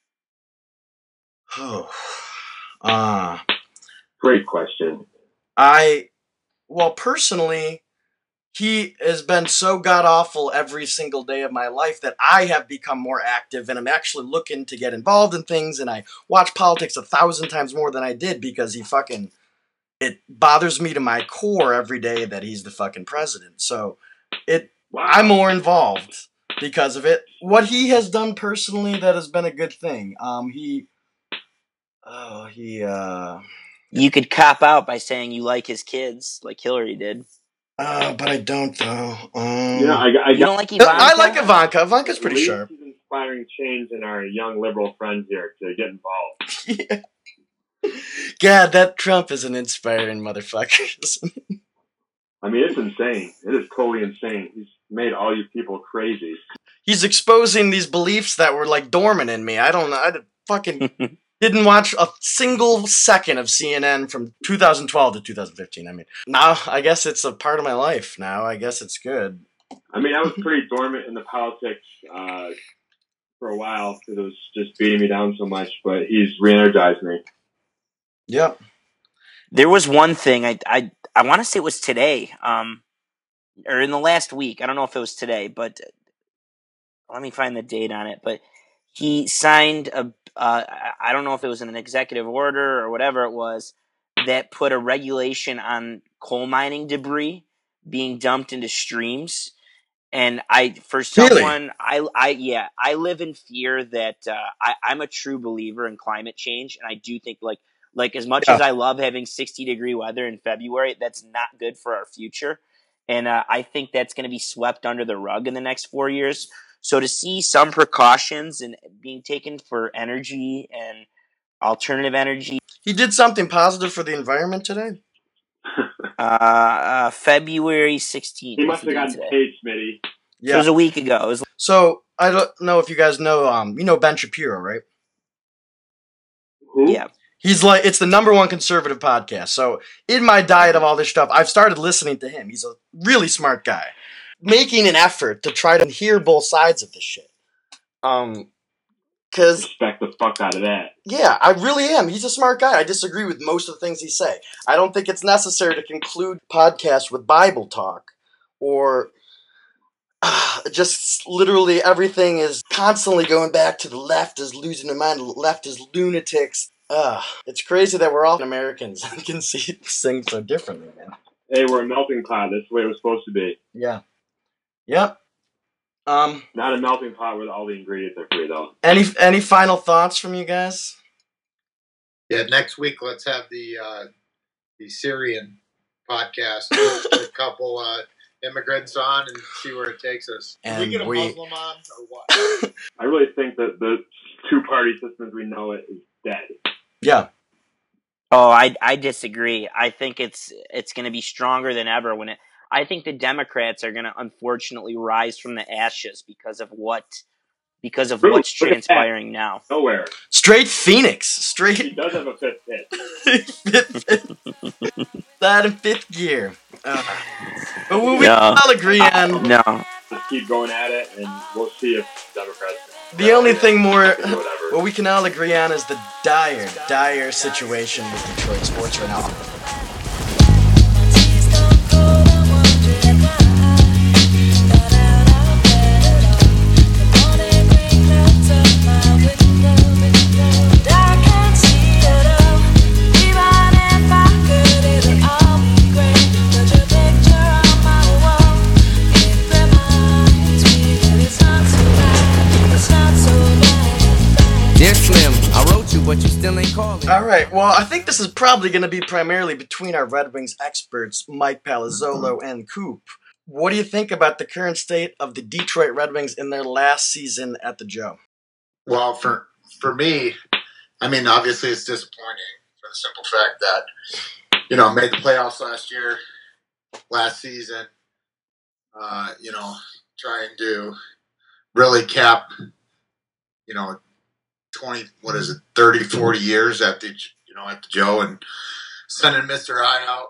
Oh, [sighs] uh, Great question. I, well, personally, he has been so god awful every single day of my life that I have become more active and I'm actually looking to get involved in things and I watch politics a thousand times more than I did because he fucking, it bothers me to my core every day that he's the fucking president. So it, I'm more involved because of it. What he has done personally that has been a good thing. Um, he, oh, he, uh, You could cop out by saying you like his kids, like Hillary did. Uh, but I don't though. Um, You I, I You got don't like [laughs] Ivanka? I like Ivanka. Ivanka's pretty at least sharp. He's inspiring change in our young liberal friends here to get involved. [laughs] God, that Trump is an inspiring motherfucker. [laughs] I mean, it's insane. It is totally insane. He's made all you people crazy. He's exposing these beliefs that were like dormant in me. I don't know. I fucking didn't watch a single second of CNN from 2012 to 2015. I mean, now I guess it's a part of my life. Now I guess it's good. I mean, I was pretty dormant in the politics uh, for a while because it was just beating me down so much. But he's re-energized me. Yep. There was one thing I I I want to say it was today, um, or in the last week. I don't know if it was today, but let me find the date on it. But he signed a. Uh, I- don't know if it was an executive order or whatever it was that put a regulation on coal mining debris being dumped into streams. And I, for Really? someone, I, I, yeah, I live in fear that uh, I, I'm a true believer in climate change, and I do think like like as much Yeah. as I love having 60 degree weather in February, that's not good for our future. And uh, I think that's going to be swept under the rug in the next four years. So to see some precautions and being taken for energy and alternative energy, He did something positive for the environment today. [laughs] uh, uh, February 16th. He must have gotten today. paid, Smitty. So it was a week ago. It was So I don't know if you guys know. Um, you know Ben Shapiro, right? Who? yeah. He's like it's the number one conservative podcast. So in my diet of all this stuff, I've started listening to him. He's a really smart guy, making an effort to try to hear both sides of this shit. Um, because Respect the fuck out of that. yeah, I really am. He's a smart guy. I disagree with most of the things he say. I don't think it's necessary to conclude podcasts with Bible talk or [sighs] just literally everything is constantly going back to the left is losing their mind. Left is lunatics. Ugh, it's crazy that we're all Americans [laughs] and can see things so differently, man. Hey, we're a melting pot. That's the way it was supposed to be. Yeah. Yep. Um. Not a melting pot where all the ingredients are free, though. Any any final thoughts from you guys? Yeah, next week let's have the uh, the Syrian podcast [laughs] with a couple uh, immigrants on and see where it takes us. Can we get a we- Muslim on or what? [laughs] I really think that the two-party system as we know it is dead. Yeah. Oh, I I disagree. I think it's it's going to be stronger than ever when it. I think the Democrats are going to unfortunately rise from the ashes because of what because of Really? what's Look at that. transpiring now. Nowhere. Straight Phoenix. Straight. He does have a fifth hit. fifth, [laughs] that in fifth gear. Uh, but we, we No. can all agree on No. Just keep going at it, and we'll see if Democrats. the only thing more. [laughs] Whatever. What we can all agree on is the dire, dire situation with Detroit sports right now. But you still ain't calling. All right. Well, I think this is probably going to be primarily between our Red Wings experts, Mike Palazzolo and Coop. What do you think about the current state of the Detroit Red Wings in their last season at the Joe? Well, for for me, I mean, obviously it's disappointing for the simple fact that you know made the playoffs last year, last season. Uh, you know, trying to really cap, you know, twenty what is it, 30, 40 years after, you know at the Joe and sending Mister I out.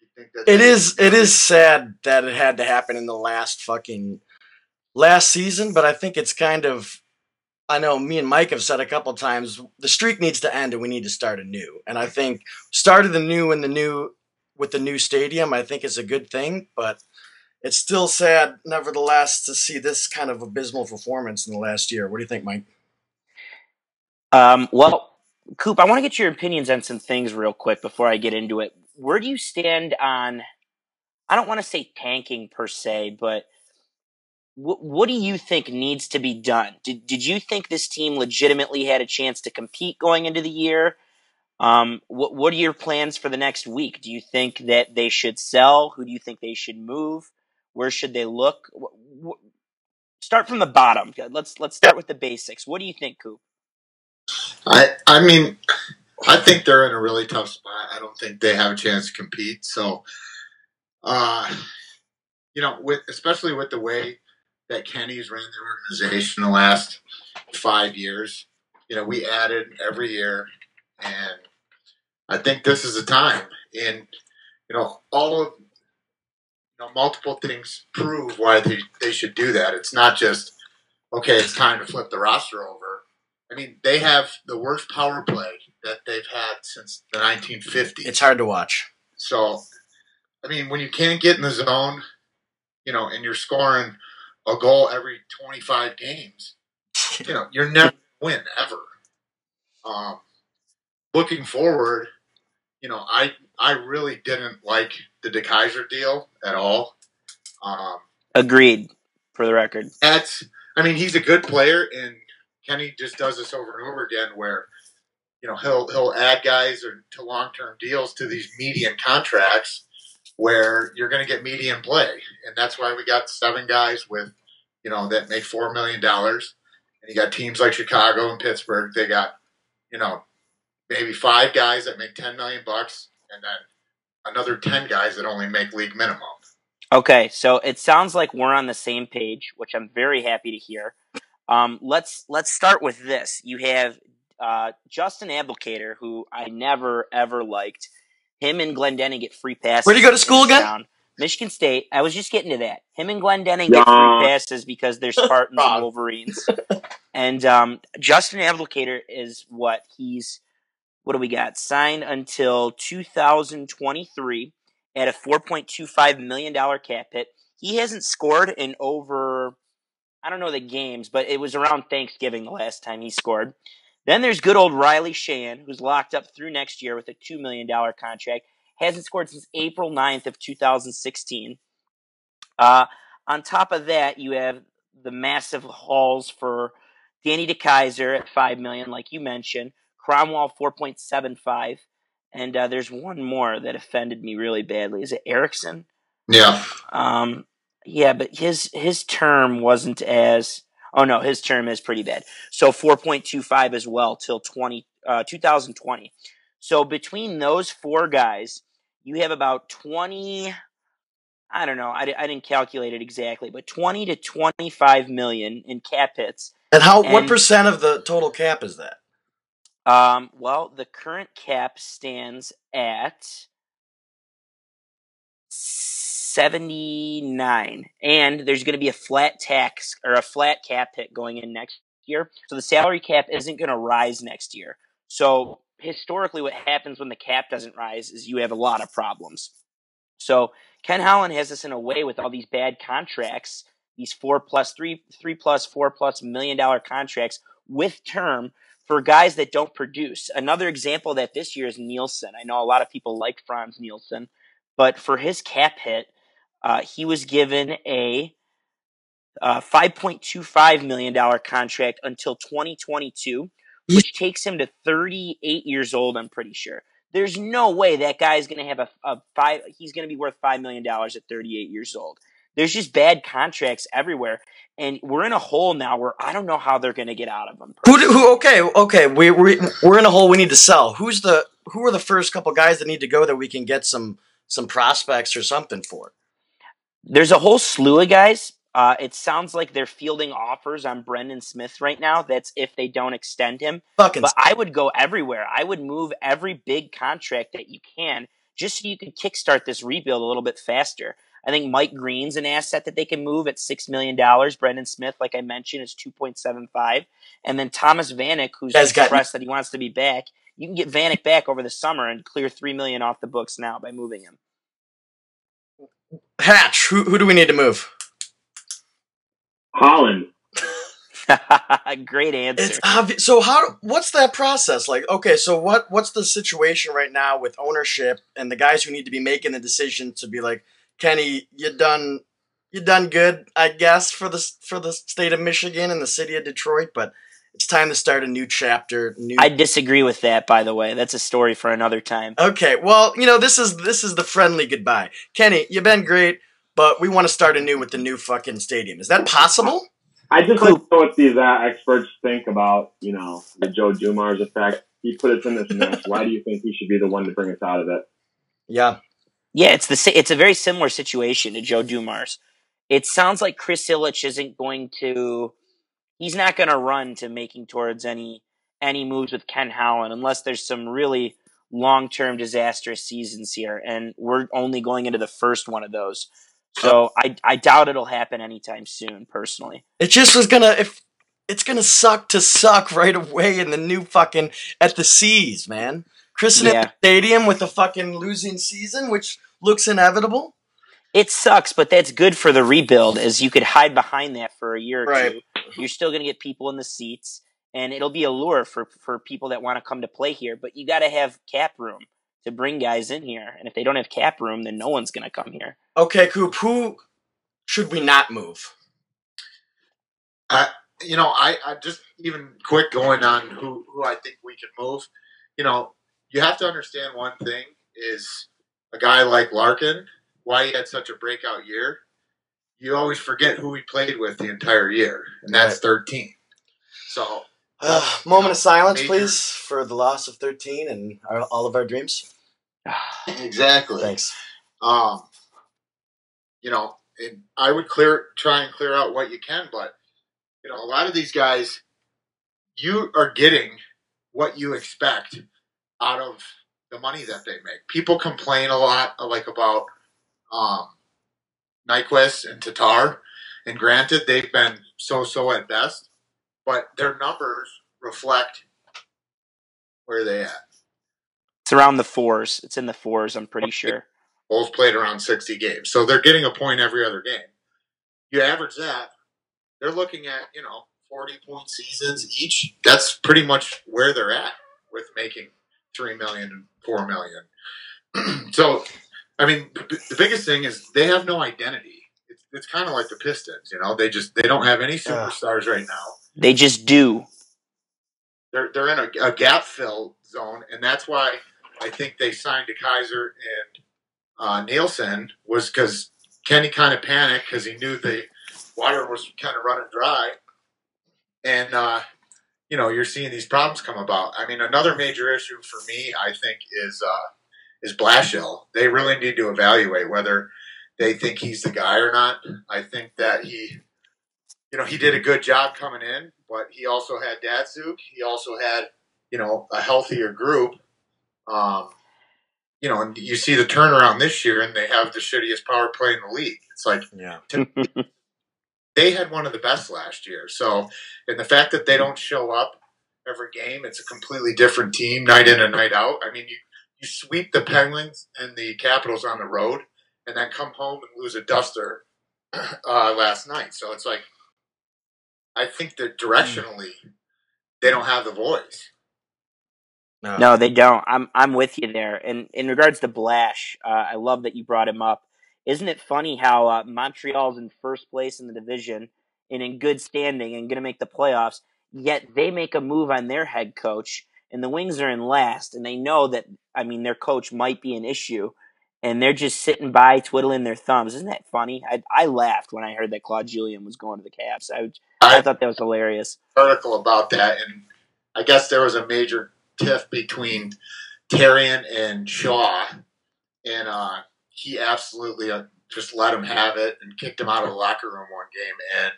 You think that It is. It is sad that it had to happen in the last fucking last season, but I think it's kind of. I know me and Mike have said a couple times the streak needs to end and we need to start anew. And I think starting the new in the new with the new stadium, I think is a good thing. But it's still sad, nevertheless, to see this kind of abysmal performance in the last year. What do you think, Mike? Um, well, Coop, I want to get your opinions on some things real quick before I get into it. Where do you stand on? I don't want to say tanking per se, but what what do you think needs to be done? Did did you think this team legitimately had a chance to compete going into the year? Um, what what are your plans for the next week? Do you think that they should sell? Who do you think they should move? Where should they look? Wh- wh- start from the bottom. Let's let's start with the basics. What do you think, Coop? I I mean, I think they're in a really tough spot. I don't think they have a chance to compete. So, uh, you know, with especially with the way that Kenny's ran the organization the last five years, you know, we added every year, and I think this is a time. And you know, all of you know, multiple things prove why they they should do that. It's not just okay. It's time to flip the roster over. I mean, they have the worst power play that they've had since the 1950s. It's hard to watch. So, I mean, when you can't get in the zone, you know, and you're scoring a goal every 25 games, [laughs] you know, you're never win ever. Um, looking forward, you know, I I really didn't like the DeKeyser deal at all. Um, Agreed. For the record. that's I mean he's a good player and Kenny just does this over and over again where you know he'll he'll add guys or to long term deals to these median contracts where you're going to get median play. And that's why we got seven guys with you know that make four million dollars. And you got teams like Chicago and Pittsburgh. They got you know maybe five guys that make 10 million bucks and then another 10 guys that only make league minimum. Okay, so it sounds like we're on the same page, which I'm very happy to hear. Um, let's let's start with this. You have uh, Justin Abdelkader, who I never ever liked. Him and Glendening get free passes. Where'd you go to school again? town. Michigan State. I was just getting to that. Him and Glendening get free passes because they're Spartans and [laughs] Wolverines. And um, Justin Abdelkader is what he's. What do we got? Signed until 2023 at a 4.25 million dollar cap hit. He hasn't scored in over I don't know the games, but it was around Thanksgiving the last time he scored. Then there's good old Riley Sheahan, who's locked up through next year with a $2 million contract. Hasn't scored since April 9th of 2016. Uh, on top of that, you have the massive hauls for Danny DeKeyser at 5 million, like you mentioned. Kronwall, 4.75. And uh, there's one more that offended me really badly. Is it Ericsson? yeah Um, yeah, but his his term wasn't as. Oh no, his term is pretty bad. So four point two five as well till twenty uh, 2020. So between those four guys, you have about twenty. I don't know. I, I didn't calculate it exactly, but twenty to twenty five million in cap hits. And how? what And- percent of the total cap is that? Um, well, the current cap stands at 79 and there's going to be a flat tax or a flat cap hit going in next year so the salary cap isn't going to rise next year. So historically what happens when the cap doesn't rise is you have a lot of problems. So ken holland has us in a way with all these bad contracts these four plus three three plus four plus million dollar contracts with term for guys that don't produce. Another example that this year is nielsen. I know a lot of people like frans nielsen but for his cap hit uh, he was given a uh, $5.25 million contract until 2022, which takes him to 38 years old, I'm pretty sure. There's no way that guy's going to have a, a five, he's going to be worth $5 million at 38 years old. There's just bad contracts everywhere. And we're in a hole now where I don't know how they're going to get out of them. Who, do- who? Okay, okay. We we we're in a hole. We need to sell. Who's the who are the first couple guys that need to go that we can get some some prospects or something for? There's a whole slew of guys. Uh, it sounds like they're fielding offers on Brendan Smith right now. That's if they don't extend him. Fucking But I would go everywhere. I would move every big contract that you can just so you can kickstart this rebuild a little bit faster. I think Mike Green's an asset that they can move at $6 million. Brendan Smith, like I mentioned, is 2.75. And then Thomas Vanek, who's Has got- expressed that he wants to be back. You can get Vanek back over the summer and clear 3 million off the books now by moving him. Hatch. Who who do we need to move? Holland. [laughs] Great answer. It's obvious. So how? What's that process like? Okay, so what? What's the situation right now with ownership and the guys who need to be making the decision to be like, Kenny, you done, you done good, I guess, for the for the state of Michigan and the city of Detroit, but it's time to start a new chapter. New. I disagree with that, by the way. That's a story for another time. okay, well, you know this is this is the friendly goodbye, Kenny. You've been great, but we want to start anew with the new fucking stadium. Is that possible? I just like to know what these uh, experts think about, you know, the Joe Dumars effect. He put us in this mess. Why do you think he should be the one to bring us out of it? Yeah. Yeah, it's the sa- it's a very similar situation to Joe Dumars. It sounds like Chris Ilitch isn't going to he's not going to run to making towards any any moves with Ken Holland unless there's some really long-term disastrous seasons here and we're only going into the first one of those. So I I doubt it'll happen anytime soon personally. It just was gonna if it's gonna suck to suck right away in the new fucking at the seas, man. Christening Yeah. the stadium with a fucking losing season, which looks inevitable. It sucks, but that's good for the rebuild as you could hide behind that for a year or Right. two. You're still going to get people in the seats and it'll be a lure for for people that want to come to play here, but you got to have cap room to bring guys in here. And if they don't have cap room, then no one's going to come here. Okay, Coop, who should we not move? you know, I, I just even quick going on who, who I think we can move. You know, you have to understand one thing is a guy like Larkin, why he had such a breakout year. You always forget who he played with the entire year, and that's Right. 13. So, Uh, [sighs] moment of silence, Major- please, for the loss of 13 and our, all of our dreams. [sighs] exactly. Thanks. Um, you know, and I would clear try and clear out what you can, but you know, a lot of these guys, you are getting what you expect out of the money that they make. People complain a lot, like about um, Nyquist and Tatar, and granted, they've been so-so at best, but their numbers reflect where they at. It's around the fours. It's in the fours, I'm pretty sure. Both played around 60 games. So they're getting a point every other game. You average that, they're looking at, you know, 40 point seasons each. That's pretty much where they're at with making 3 million and 4 million. [clears throat] so, I mean, the, the biggest thing is they have no identity. It's, it's kind of like the Pistons, you know, they just, they don't have any superstars right now They just do. they're they're in a, a gap fill zone, and that's why I think they signed DeKeyser and uh, Nielsen was because Kenny kind of panicked because he knew the water was kind of running dry, and uh, you know you're seeing these problems come about. I mean, another major issue for me, I think, is uh, is Blashill. They really need to evaluate whether they think he's the guy or not. I think that he you know, he did a good job coming in, but he also had Datsyuk. He also had, you know, a healthier group. Um, you know, and you see the turnaround this year, and they have the shittiest power play in the league. It's like Yeah. [laughs] they had one of the best last year. So, and the fact that they don't show up every game, it's a completely different team night in and night out. I mean, you, you sweep the Penguins and the Capitals on the road and then come home and lose a duster [clears throat] uh, last night. So it's like, I think that directionally, they don't have the voice. No. No, they don't. I'm I'm with you there. And in regards to Blash, uh, I love that you brought him up. Isn't it funny how uh, Montreal's in first place in the division and in good standing and going to make the playoffs, yet they make a move on their head coach, and the Wings are in last, and they know that I mean their coach might be an issue, and they're just sitting by twiddling their thumbs. Isn't that funny? I I laughed when I heard that Claude Julien was going to the Caps. I I, I thought that was hilarious. article about that, and I guess there was a major tiff between Therrien and Shaw, and uh, he absolutely uh, just let him have it and kicked him out of the locker room one game, and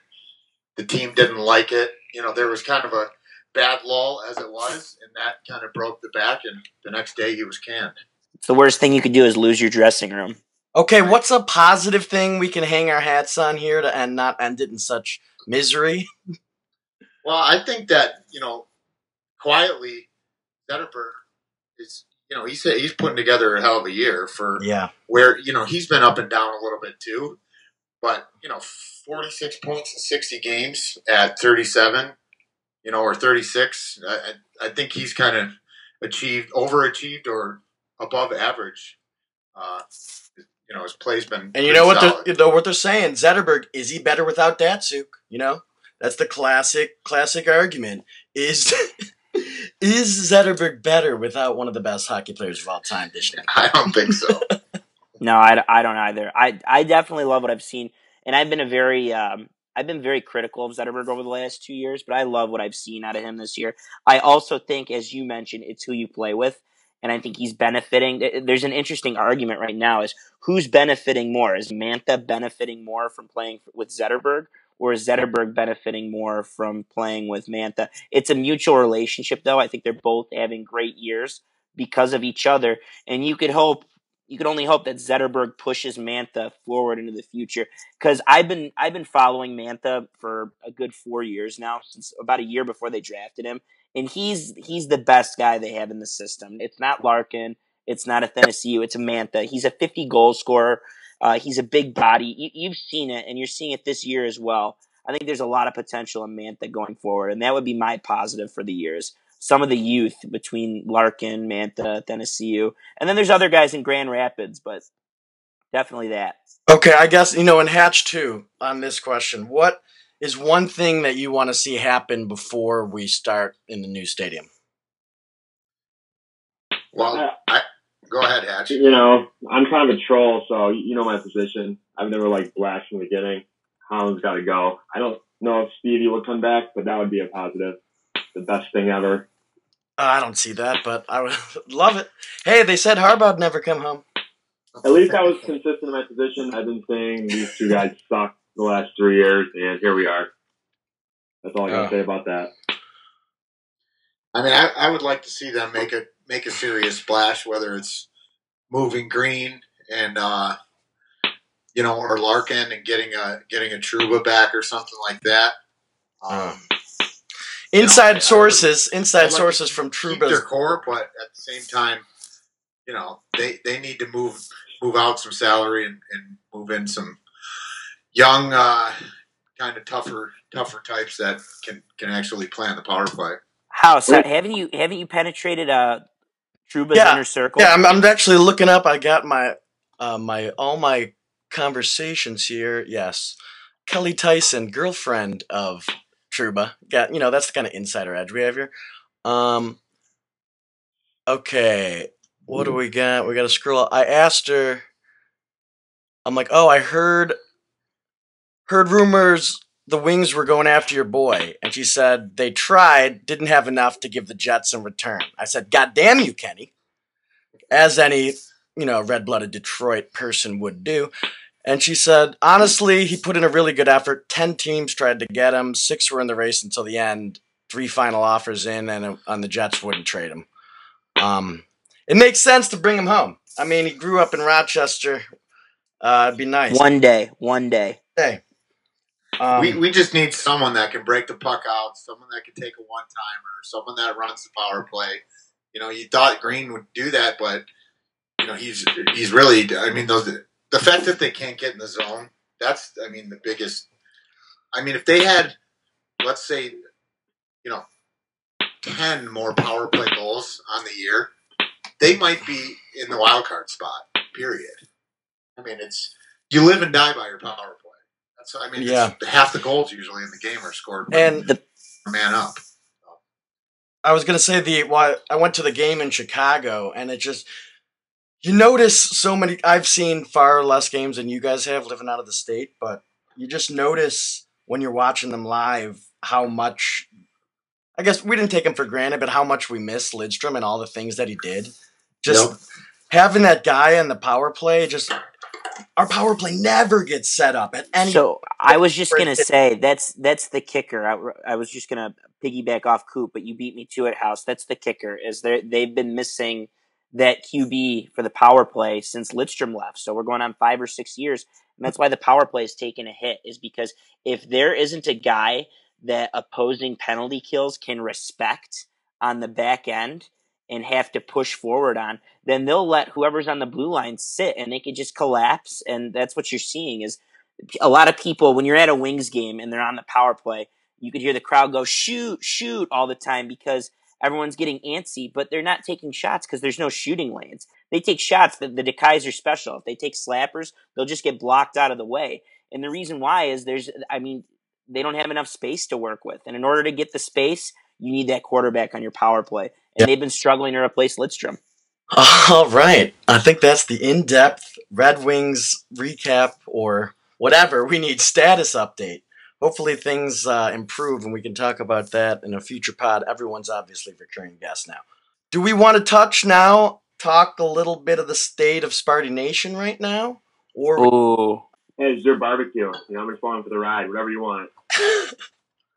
the team didn't like it. You know, there was kind of a bad lull as it was, and that kind of broke the back, and the next day he was canned. It's the worst thing you could do is lose your dressing room. Okay, what's a positive thing we can hang our hats on here to and not end it in such misery? Well, I think that you know, quietly, Zetterberg is you know he's he's putting together a hell of a year for Yeah. where you know he's been up and down a little bit too, but you know, forty six points in sixty games at thirty seven, you know, or thirty six. I, I I think he's kind of achieved, overachieved, or above average. Uh, you know, his play's been And you know what solid. they're you know what they're saying? Zetterberg, is he better without Datsyuk? You know? That's the classic classic argument. Is [laughs] is Zetterberg better without one of the best hockey players of all time dishing [laughs] it? I don't think so. [laughs] No, I, I don't either. I I definitely love what I've seen, and I've been a very um I've been very critical of Zetterberg over the last two years, but I love what I've seen out of him this year. I also think, as you mentioned, it's who you play with, and I think he's benefiting. There's an interesting argument right now: is who's benefiting more? Is Mantha benefiting more from playing with Zetterberg, or is Zetterberg benefiting more from playing with Mantha? It's a mutual relationship, though. I think they're both having great years because of each other, and you could hope you could only hope that Zetterberg pushes Mantha forward into the future. Because I've been I've been following Mantha for a good four years now, since about a year before they drafted him, and he's he's the best guy they have in the system. It's not Larkin, it's not a it's a Mantha. He's a 50 goal scorer. Uh, he's a big body. You, you've seen it, and you're seeing it this year as well. I think there's a lot of potential in Mantha going forward, and that would be my positive for the years. Some of the youth between Larkin, Mantha, Tennessee, and then there's other guys in Grand Rapids, but definitely that. Okay, I guess you know in Hatch two on this question, what is one thing that you want to see happen before we start in the new stadium? Well, I go ahead, Hatch. You know, I'm kind of a troll, so you know my position. I've never like Blash from the beginning. Holland's got to go. I don't know if Stevie will come back, but that would be a positive. The best thing ever. Uh, I don't see that, but I would [laughs] love it. Hey, they said Harbaugh'd never come home. At least I was consistent in my position. I've been saying these two guys suck the last three years, and here we are. That's all I got to Oh. say about that. I mean, I, I would like to see them make a make a serious splash, whether it's moving Green and uh, you know, or Larkin and getting a getting a Trouba back or something like that. Um, Inside I- I sources, I'd inside like to sources from keep their core, but at the same time, you know, they they need to move move out some salary and, and move in some young, uh, kind of tougher tougher types that can can actually play on the power play. How so? Haven't you haven't you penetrated uh Trouba's Yeah, inner circle? Yeah, I'm, I'm actually looking up. I got my uh, my all my conversations here. Yes, Kelly Tyson, girlfriend of Trouba. Got you know that's the kind of insider edge we have here. Um. Okay, what do we got? We got to scroll. I asked her. I'm like, oh, I heard heard rumors the Wings were going after your boy, and she said they tried, didn't have enough to give the Jets in return. I said, God damn you, Kenny as any you know red-blooded Detroit person would do. And she said, honestly, he put in a really good effort. Ten teams tried to get him. Six were in the race until the end. Three final offers in, and uh, on the Jets wouldn't trade him. Um, it makes sense to bring him home. I mean, he grew up in Rochester. Uh, it'd be nice. One day, one day. Hey. Um, we we just need someone that can break the puck out, someone that can take a one timer, someone that runs the power play. You know, you thought Green would do that, but you know he's he's really. I mean, those the fact that they can't get in the zone. That's I mean the biggest. I mean, if they had, let's say, you know, ten more power play goals on the year, they might be in the wild card spot. Period. I mean, it's you live and die by your power play. That's I mean, Yeah. it's half the goals usually in the game are scored and The man up. I was gonna say the why I went to the game in Chicago, and it just you notice so many. I've seen far less games than you guys have living out of the state, but you just notice when you're watching them live how much. I guess we didn't take him for granted, but how much we miss Lidstrom and all the things that he did. Just Yep. having that guy in the power play, just our power play never gets set up at any. So I was just gonna say that's that's the kicker. I, I was just gonna piggyback off Coop, but you beat me to it, House. That's the kicker. Is they they've been missing that QB for the power play since Lidstrom left. So we're going on five or six years, and that's why the power play is taking a hit. Is because if there isn't a guy that opposing penalty kills can respect on the back end and have to push forward on, then they'll let whoever's on the blue line sit, and they could just collapse. And that's what you're seeing is a lot of people when you're at a Wings game and they're on the power play, you could hear the crowd go shoot, shoot all the time because everyone's getting antsy, but they're not taking shots because there's no shooting lanes. They take shots. The, the are special. If they take slappers, they'll just get blocked out of the way. And the reason why is there's, I mean, they don't have enough space to work with. And in order to get the space, you need that quarterback on your power play. And Yeah. they've been struggling to replace Lidstrom. [laughs] All right. I think that's the in depth Red Wings recap or whatever. We need status update. Hopefully things uh, improve and we can talk about that in a future pod. Everyone's obviously recurring guest now. Do we want to touch now, talk a little bit of the state of Sparty Nation right now? Or Ooh. Hey, it's your barbecue. You know, I'm just going for the ride. Whatever you want.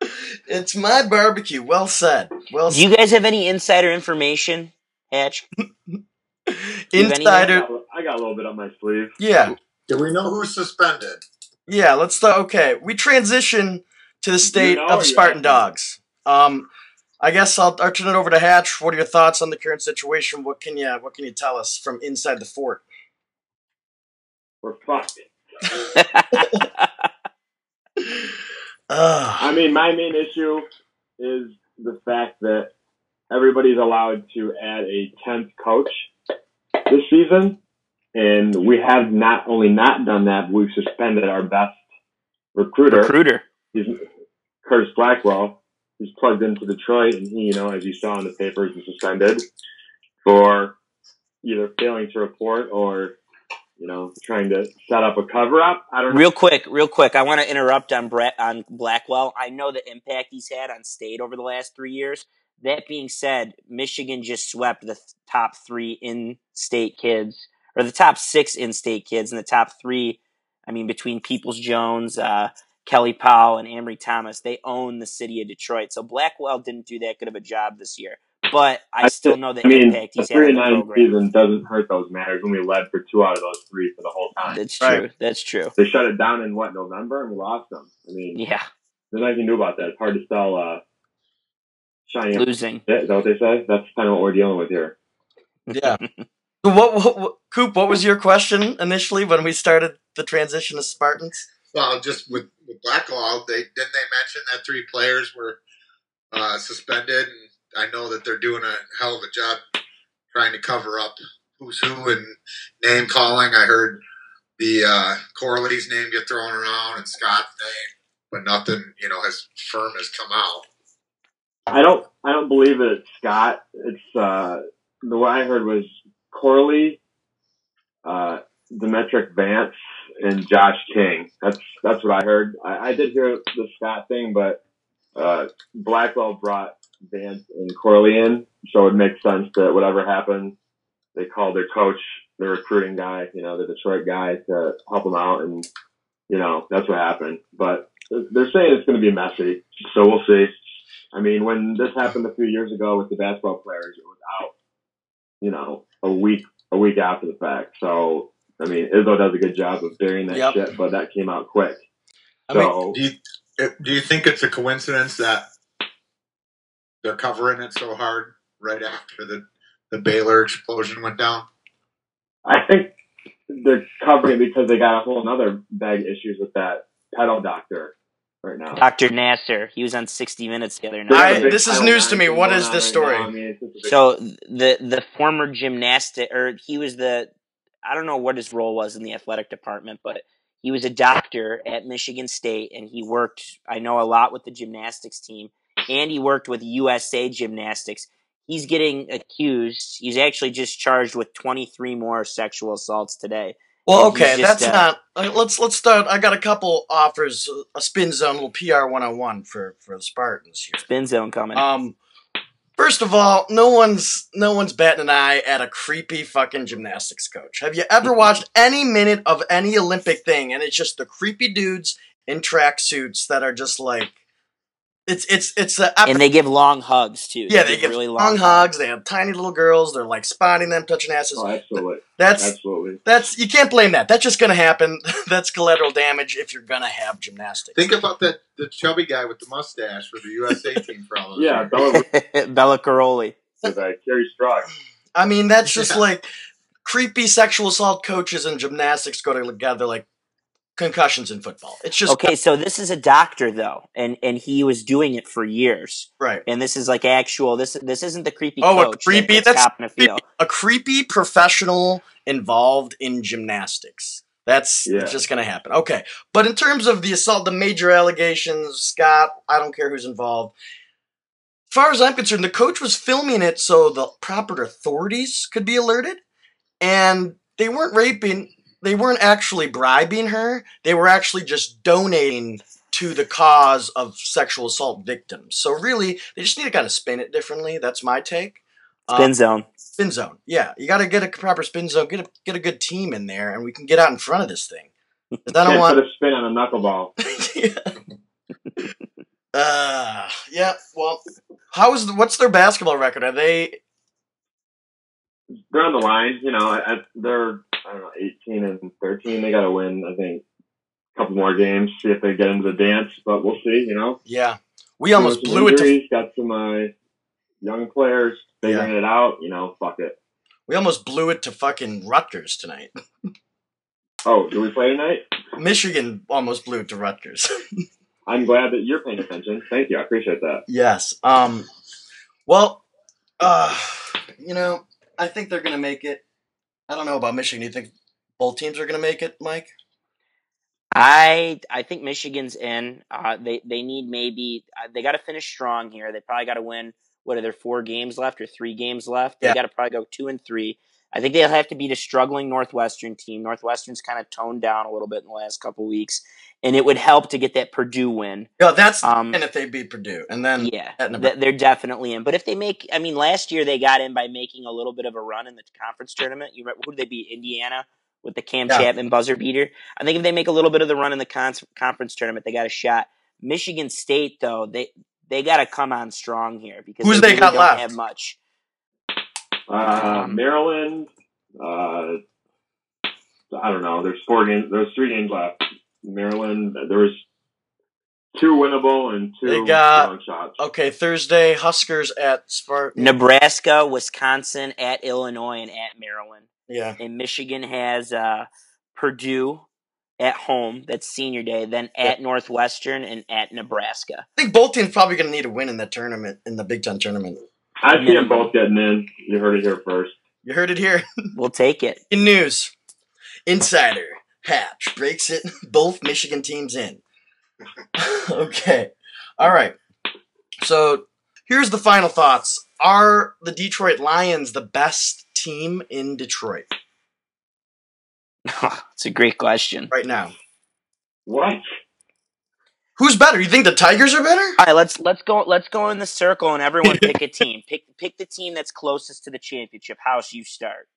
[laughs] it's my barbecue. Well said. Well Do you guys have any insider information, Hatch? [laughs] said. you have any- I Insider. got, I got a little bit up my sleeve. Yeah. Do we know who's suspended? Yeah, let's start. Okay, we transition to the state know of the Spartan asking? Dogs. Um, I guess I'll, I'll turn it over to Hatch. What are your thoughts on the current situation? What can you What can you tell us from inside the fort? We're fucked. [laughs] I mean, my main issue is the fact that everybody's allowed to add a tenth coach this season, and we have not only not done that, we've suspended our best recruiter. Recruiter. He's Curtis Blackwell. He's plugged into Detroit, and he, you know, as you saw in the papers, is suspended for either failing to report or, you know, trying to set up a cover up. I don't know. Real quick, real quick. I want to interrupt on Brett on Blackwell. I know the impact he's had on state over the last three years. That being said, Michigan just swept the th- top three in-state kids, or the top six in-state kids, and the top three. I mean, between Peoples Jones, uh, Kelly Powell, and Ambry Thomas, they own the city of Detroit. So Blackwell didn't do that good of a job this year, but I still know the I mean, impact a he's had three on and the nine program. season doesn't hurt those matters when we led for two out of those three for the whole time. That's Right. true. That's true. They shut it down in what November, and we lost them. I mean, Yeah, there's nothing you can do about that. It's hard to sell uh, shiny. Is that what they say? That's kind of what we're dealing with here. Yeah. [laughs] So what, what, what, Coop? What was your question initially when we started the transition to Spartans? Well, just with, with Blackwell, they didn't they mention that three players were uh, suspended, and I know that they're doing a hell of a job trying to cover up who's who and name calling. I heard the uh, Corley's name get thrown around and Scott's name, but nothing, you know, as firm has come out. I don't. I don't believe that it's Scott. It's uh, the way I heard was Corley, uh, Demetric Vance, and Josh King. That's that's what I heard. I, I did hear the Scott thing, but uh, Blackwell brought Vance and Corley in, so it makes sense that whatever happened, they called their coach, the recruiting guy, you know, the Detroit guy, to help them out, and you know that's what happened. But they're saying it's going to be messy, so we'll see. I mean, when this happened a few years ago with the basketball players, it was out, you know, a week a week after the fact. So I mean, Izzo does a good job of burying that Yep. shit, but that came out quick. I mean, So Do you do you think it's a coincidence that they're covering it so hard right after the the Baylor explosion went down? I think they're covering it because they got a whole another bag of issues with that pedal doctor right now. Dr. Nassar, he was on 60 Minutes the other night. a I- big this is news to me. What is What going is on this story? now. I mean, it's just a big- So the the former gymnastic, or he was the, I don't know what his role was in the athletic department, but he was a doctor at Michigan State, and he worked. I know a lot with the gymnastics team, and he worked with USA Gymnastics. He's getting accused. He's actually just charged with 23 more sexual assaults today. Well, he's okay, just, that's uh, not. uh, Let's let's start. I got a couple offers, a spin zone, little PR one on one for for the Spartans here. Spin zone coming. Um, first of all, no one's no one's batting an eye at a creepy fucking gymnastics coach. Have you ever [laughs] watched any minute of any Olympic thing and it's just the creepy dudes in tracksuits that are just like, it's it's it's a and they give long hugs too. yeah they give really long hugs. They have tiny little girls. They're like spotting them, touching asses. oh, absolutely, That's absolutely. that's you can't blame that. That's just gonna happen. [laughs] that's collateral damage if you're gonna have gymnastics. Think about that the chubby guy with the mustache for the USA [laughs] team for all those Yeah, years. Bella [laughs] Bela Karolyi. with uh, Kerri Strug. I mean, that's just Yeah. like creepy sexual assault coaches and gymnastics go together like concussions in football. It's just Okay, so this is a doctor though, and and he was doing it for years. right. And this is like actual. This this isn't the creepy Oh, a coach. that- creepy- that's, that's copping a feel. Creepy- a creepy professional involved in gymnastics. That's Yeah. just going to happen. Okay. But in terms of the assault, the major allegations, Scott, I don't care who's involved. As far as I'm concerned, the coach was filming it so the proper authorities could be alerted. And they weren't raping, they weren't actually bribing her. They were actually just donating to the cause of sexual assault victims. So really, they just need to kind of spin it differently. That's my take. Spin Um, zone. spin zone. Yeah, you got to get a proper spin zone. Get a get a good team in there, and we can get out in front of this thing. I don't want. put a spin on a knuckleball. [laughs] yeah. Uh, yeah. Well, how is the, what's their basketball record? Are they? They're on the line, you know. At, they're I don't know, eighteen and thirteen. They got to win, I think, a couple more games. See if they get into the dance, but we'll see. You know, Yeah, we almost blew it. To, injuries, Got some uh, young players figuring it out. You know, fuck it. we almost blew it to fucking Rutgers tonight. [laughs] Oh, do we play tonight? Michigan almost blew it to Rutgers. [laughs] I'm glad that you're paying attention. Thank you. I appreciate that. yes. Um. Well, uh, you know, I think they're gonna make it. I don't know about Michigan. Do you think both teams are gonna make it, Mike? I I think Michigan's in. Uh, they they need maybe uh, they got to finish strong here. They probably got to win. What are there four games left or three games left? Yeah. They got to probably go two and three. I think they'll have to beat a struggling Northwestern team. Northwestern's kind of toned down a little bit in the last couple weeks, and it would help to get that Purdue win. Yeah, that's Um, and if they beat Purdue, and then Yeah, at Nebraska. th- they're definitely in. But if they make, I mean, last year they got in by making a little bit of a run in the conference tournament. You remember who did they beat? Indiana with the Cam Yeah. Chatman buzzer beater. I think if they make a little bit of the run in the con- conference tournament, they got a shot. Michigan State though, they they got to come on strong here because Who's they, they really got don't left? have much. Uh, Um, Maryland. Uh, I don't know. There's four games. There's three games left. Maryland. There was two winnable and two They got- long shots. Okay, Thursday, Huskers at Spartan. Nebraska, Wisconsin, at Illinois, and at Maryland. Yeah. And Michigan has uh, Purdue at home. That's senior day. Then at Northwestern and at Nebraska. I think both teams probably going to need a win in that tournament, in the Big Ten tournament. I see them both getting in. You heard it here first. You heard it here. We'll take it. [laughs] In news, Insider Hatch breaks it. [laughs] Both Michigan teams in. [laughs] okay. All right. So here's the final thoughts. Are the Detroit Lions the best team in Detroit [laughs] It's a great question. right now? What? Who's better? You think the Tigers are better? All right, let's let's go let's go in the circle and everyone pick a team. Pick pick the team that's closest to the championship. House, you start.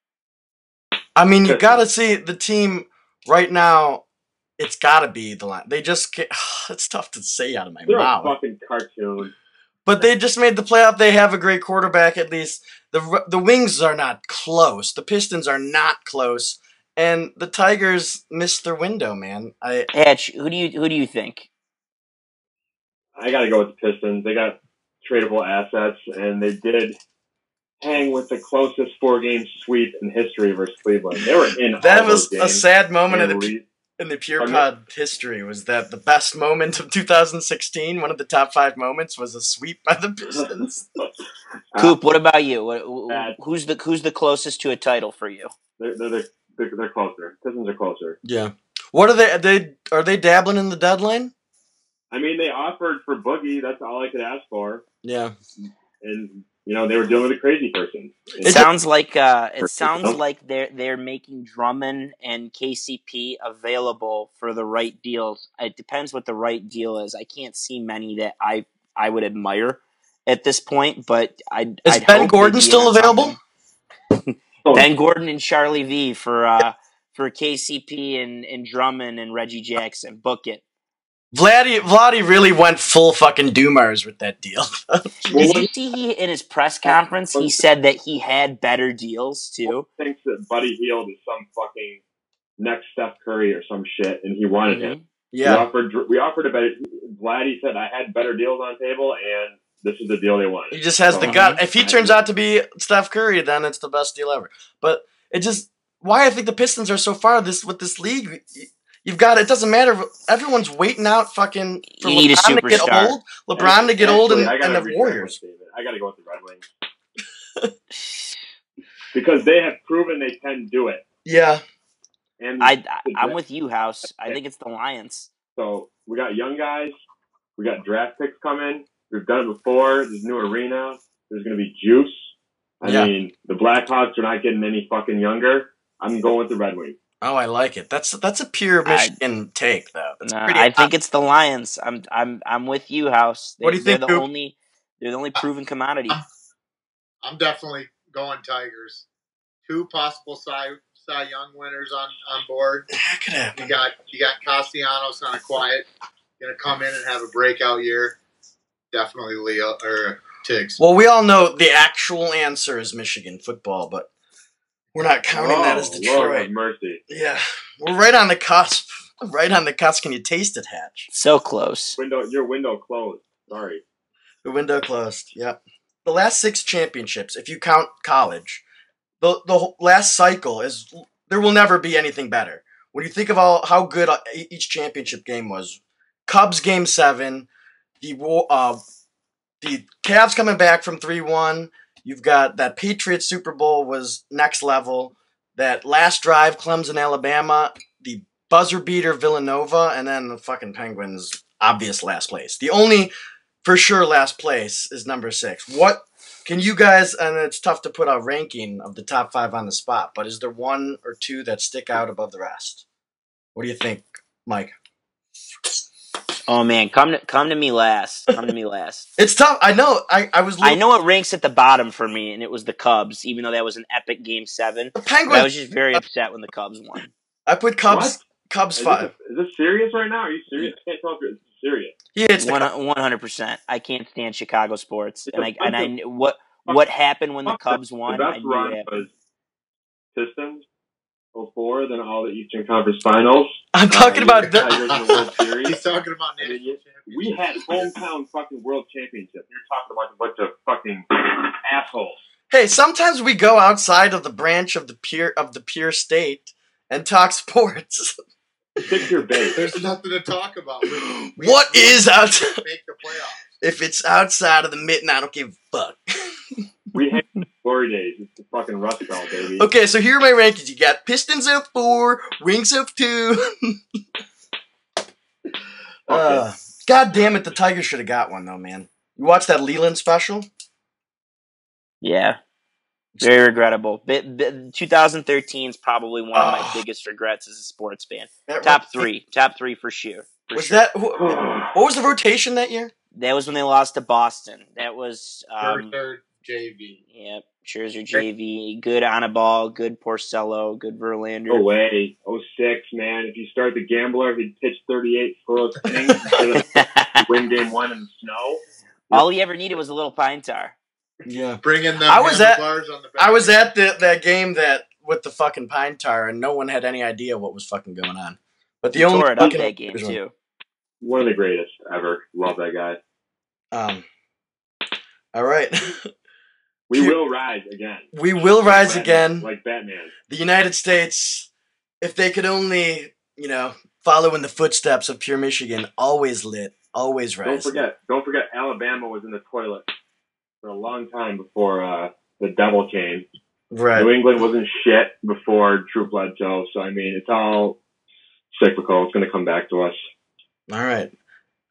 I mean, you got to see the team right now. It's got to be the line. They just can't, [sighs] it's tough to say out of my They're mouth. a fucking cartoon. But they just made the playoff. They have a great quarterback at least. The the Wings are not close. The Pistons are not close, and the Tigers missed their window, man. I Hatch, who do you who do you think? I got to go with the Pistons. They got tradable assets, and they did hang with the closest four-game sweep in history versus Cleveland. They were in that was a sad moment in the lead- in the Pure Pardon Pod history. Was that the best moment of 2016? One of the top five moments was a sweep by the Pistons. [laughs] Coop, what about you? What, uh, wh- who's the who's the closest to a title for you? They're, they're, they're, they're, they're closer. Pistons are closer. yeah. What are they? They are they dabbling in the deadline? I mean, they offered for Boogie. That's all I could ask for. Yeah. And, you know, they were dealing with a crazy person. It It's- sounds like uh, it Perfect. sounds like they're they're making Drummond and KCP available for the right deals. It depends what the right deal is. I can't see many that I I would admire at this point, but I Is I'd Ben hope Gordon they'd be still on available? something. [laughs] Ben Gordon and Charlie V for uh, for KCP and, and Drummond and Reggie Jackson. Book it. Vladdy Vladdy really went full fucking doomers with that deal. Did you see he in his press conference? He said that he had better deals too. thinks that Buddy Hield is some fucking next Steph Curry or some shit, and he wanted him. Mm-hmm. Yeah, We offered we offered a better. Vladdy said I had better deals on table, and this is the deal they wanted. He just has the gut. Uh-huh. If he turns out to be Steph Curry, then it's the best deal ever. But it just why I think the Pistons are so far this with this league. You've got it. Doesn't matter. Everyone's waiting out fucking for You need a LeBron to get old. LeBron to get old and, and the Warriors. my. I got to go with the Red Wings [laughs] because they have proven they can do it. Yeah. And I, I I'm with you, House. I think it's the Lions. So we got young guys. We got draft picks coming. We've done it before. There's a new arena. There's going to be juice. I Yeah. mean, the Blackhawks are not getting any fucking younger. I'm going with the Red Wings. Oh, I like it. That's that's a pure I- Michigan take, though. That's Nah, pretty. I think it's the Lions. I'm I'm I'm with you, House. They, What do you think, They're the Coop? only they're the only proven commodity. I'm definitely going Tigers. Two possible Cy, Cy Young winners on, on board. that could You got you got Castellanos on a quiet, gonna come in and have a breakout year. Definitely Leo or Tiggs. Well, we all know the actual answer is Michigan football, but we're not counting that as Lord Detroit. have mercy. Yeah, we're right on the cusp. Right on the cusp. Can you taste it, Hatch? So close. Window, your window closed. Sorry. The window closed. Yep. The last six championships, if you count college, the the last cycle is there will never be anything better. When you think of all how good each championship game was, Cubs game seven, the Wa- uh, the Cavs coming back from three one. You've got that Patriots Super Bowl was next level. That last drive, Clemson, Alabama, the buzzer beater Villanova, and then the fucking Penguins, obvious last place. The only for sure last place is number six. What can you guys? And it's tough to put a ranking of the top five on the spot, but is there one or two that stick out above the rest? What do you think, Mike? Oh man, come to come to me last. Come to me [laughs] last. It's tough. I know. I I was. I know it ranks at the bottom for me, and it was the Cubs, even though that was an epic game seven. the But I Penguins. was just very upset when the Cubs won. I put Cubs. What? Cubs Is five. this, is this serious right now? Are you serious? I can't tell if it's serious. Yeah, it's the. Cubs. One hundred percent. I can't stand Chicago sports, It's and a I and I bunch kn- what what happened when the Cubs The won. I best knew run happened. was Pistons 04, then all the Eastern Conference Finals. I'm talking Uh, about. Tigers The, in the World Series. He's talking about I mean, national you- We had hometown fucking world championship. You're talking about a bunch of fucking assholes. hey, sometimes we go outside of the branch of the pure of the pure state and talk sports. Stick your bait. There's nothing to talk about. We- [gasps] we- What we is don't out- Make the playoffs. If it's outside of the mitten, I don't give a fuck. [laughs] We had glory days. It's the fucking Rust Belt, baby. Okay, so here are my rankings. You got Pistons of four, Wings of two. [laughs] uh, God damn it, the Tigers should have got one though, man. You watched that Leyland special? Yeah, very regrettable. Bit, bit, 2013 is probably one of my Oh. biggest regrets as a sports fan. That Top ro- three, top three for sure. For Was sure. that who, what was the rotation that year? That was when they lost to Boston. That was Third, um, third JV. yep. Scherzer JV, good Anibal. good Porcello, good Verlander. No way. 06, man. If you start the gambler, he'd pitch 38 for those [laughs] things instead of win game one in the snow. All he ever needed was a little pine tar. Yeah. Bringing the I was at- handlebars on the back. I was at the, that game that with the fucking pine tar, and no one had any idea what was fucking going on. But the He only tore it up that game [laughs] too. One of the greatest ever. Love that guy. Um. All right, [laughs] We will rise again. we will rise Batman- again. Like Batman. The United States, if they could only, you know, follow in the footsteps of pure Michigan, always lit, always rise. Don't forget. Don't forget. Alabama was in the toilet for a long time before uh, the devil came. Right. New England wasn't shit before Drew Bledsoe. So I mean, it's all cyclical. It's going to come back to us. All right.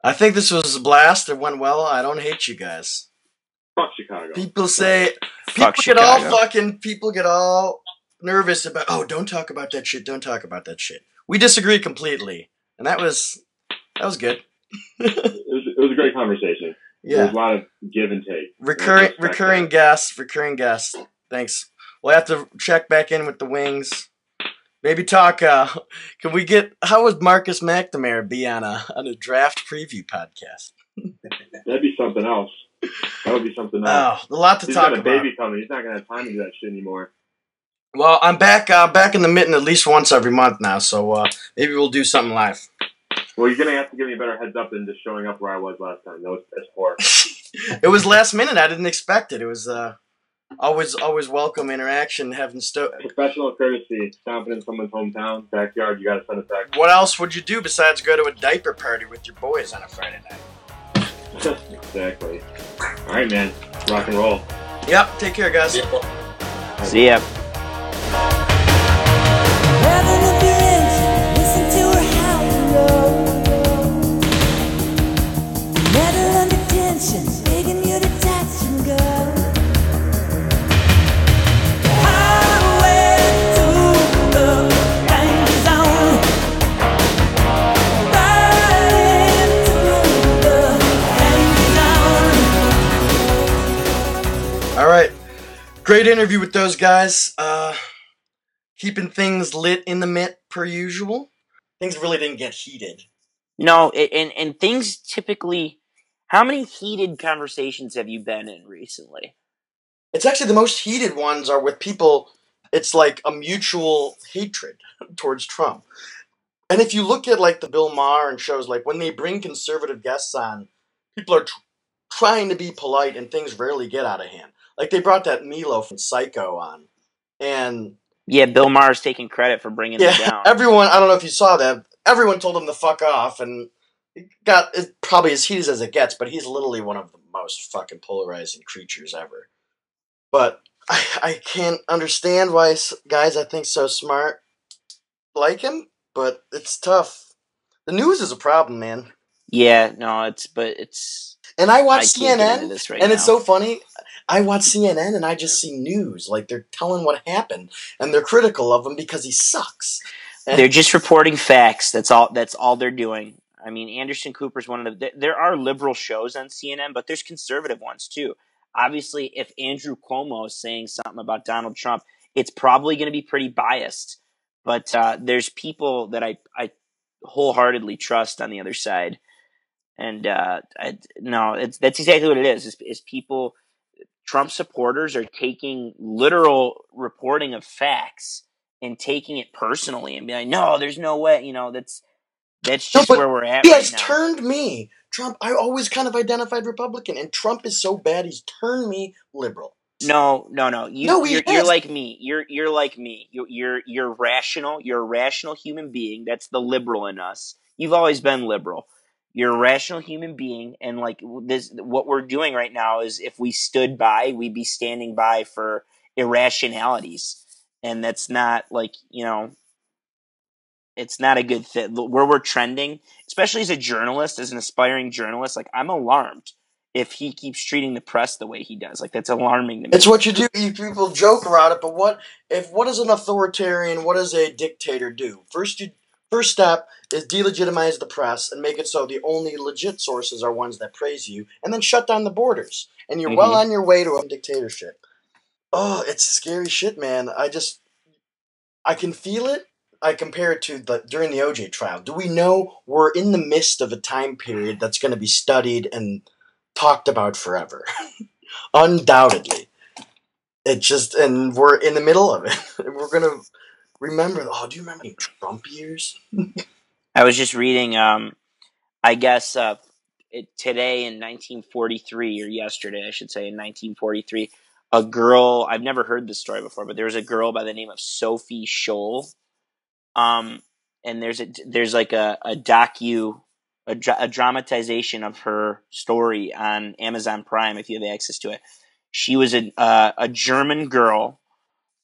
I think this was a blast. It went well. I don't hate you guys. Fuck Chicago. People say people Fuck get all fucking people get all nervous about oh don't talk about that shit don't talk about that shit we disagree completely and that was that was good [laughs] It was, it was a great conversation. There yeah was a lot of give and take. recurring recurring that. guests recurring guests thanks we'll have to check back in with the wings maybe talk uh [laughs] can we get how would marcus mcnamara be on a on a draft preview podcast That'd be something else. That would be something else. oh a lot to He's talk got a about baby coming. He's not going to have time to do that shit anymore. well i'm back uh back in the mitten at least once every month now so uh maybe we'll do something live Well, you're going to have to give me a better heads up than just showing up where I was last time. That was piss poor. [laughs] it was last minute. I didn't expect it. It was uh, always always welcome interaction. Having sto- Professional courtesy, stomping in someone's hometown, backyard, you got to send it back. What else would you do besides go to a diaper party with your boys on a Friday night? [laughs] exactly. All right, man. Rock and roll. Yep. Take care, guys. See ya. Heaven of your engine, listen to her howl. Metal under tension, Great interview with those guys. Uh, keeping things lit in the mint per usual. Things really didn't get heated. No, it, and and things typically. How many heated conversations have you been in recently? It's actually the most heated ones are with people. It's like a mutual hatred [laughs] towards Trump. And if you look at like the Bill Maher and shows, like when they bring conservative guests on, people are tr- trying to be polite and things rarely get out of hand. Like they brought that Milo from Psycho on, and Yeah, Bill Maher's taking credit for bringing it down. [laughs] everyone. I don't know if you saw that. Everyone told him to fuck off, and it got it's probably as heated as it gets. But he's literally one of the most fucking polarizing creatures ever. But [laughs] I, I can't understand why guys I think so smart like him. But it's tough. The news is a problem, man. Yeah, no, it's but it's And I watch I can't get into CNN, right and it's so funny. I watch CNN, and I just see news like they're telling what happened, and they're critical of him because he sucks. And- they're just reporting facts. That's all. That's all they're doing. I mean, Anderson Cooper's one of the. There are liberal shows on CNN, but there's conservative ones too. Obviously, if Andrew Cuomo is saying something about Donald Trump, it's probably going to be pretty biased. But uh, there's people that I I wholeheartedly trust on the other side, and uh, I, no, it's that's exactly what it is. Is, is people Trump supporters are taking literal reporting of facts and taking it personally and be like, no, there's no way. You know, that's that's just but where we're at He right has now. turned me. Trump, I always kind of identified Republican, and Trump is so bad, he's turned me liberal. No, no, no. You, No, you're, you're like me. You're you're like me. You're, you're you're rational. You're a rational human being. That's the liberal in us. You've always been liberal. You're a rational human being, and like this, what we're doing right now is, if we stood by, we'd be standing by for irrationalities, and that's not like you know, it's not a good fit. Where we're trending, especially as a journalist, as an aspiring journalist, like I'm alarmed if he keeps treating the press the way he does. Like that's alarming to me. It's what you do. You people joke about it, but what if what does an authoritarian, what does a dictator do? First, you first step is delegitimize the press and make it so the only legit sources are ones that praise you, and then shut down the borders, and you're well Mhm. on your way to a dictatorship. Oh, it's scary shit, man. I just I can feel it. I compare it to the during the OJ trial. Do we know we're in the midst of a time period that's going to be studied and talked about forever? [laughs] undoubtedly. It just and we're in the middle of it. [laughs] we're gonna remember. Oh, do you remember the Trump years? [laughs] I was just reading. Um, I guess uh, it, today in 1943 or yesterday, I should say, in 1943, a girl. I've never heard this story before, but there was a girl by the name of Sophie Scholl. Um, and there's a there's like a a docu. A, a dramatization of her story on Amazon Prime if you have access to it. She was a uh, a German girl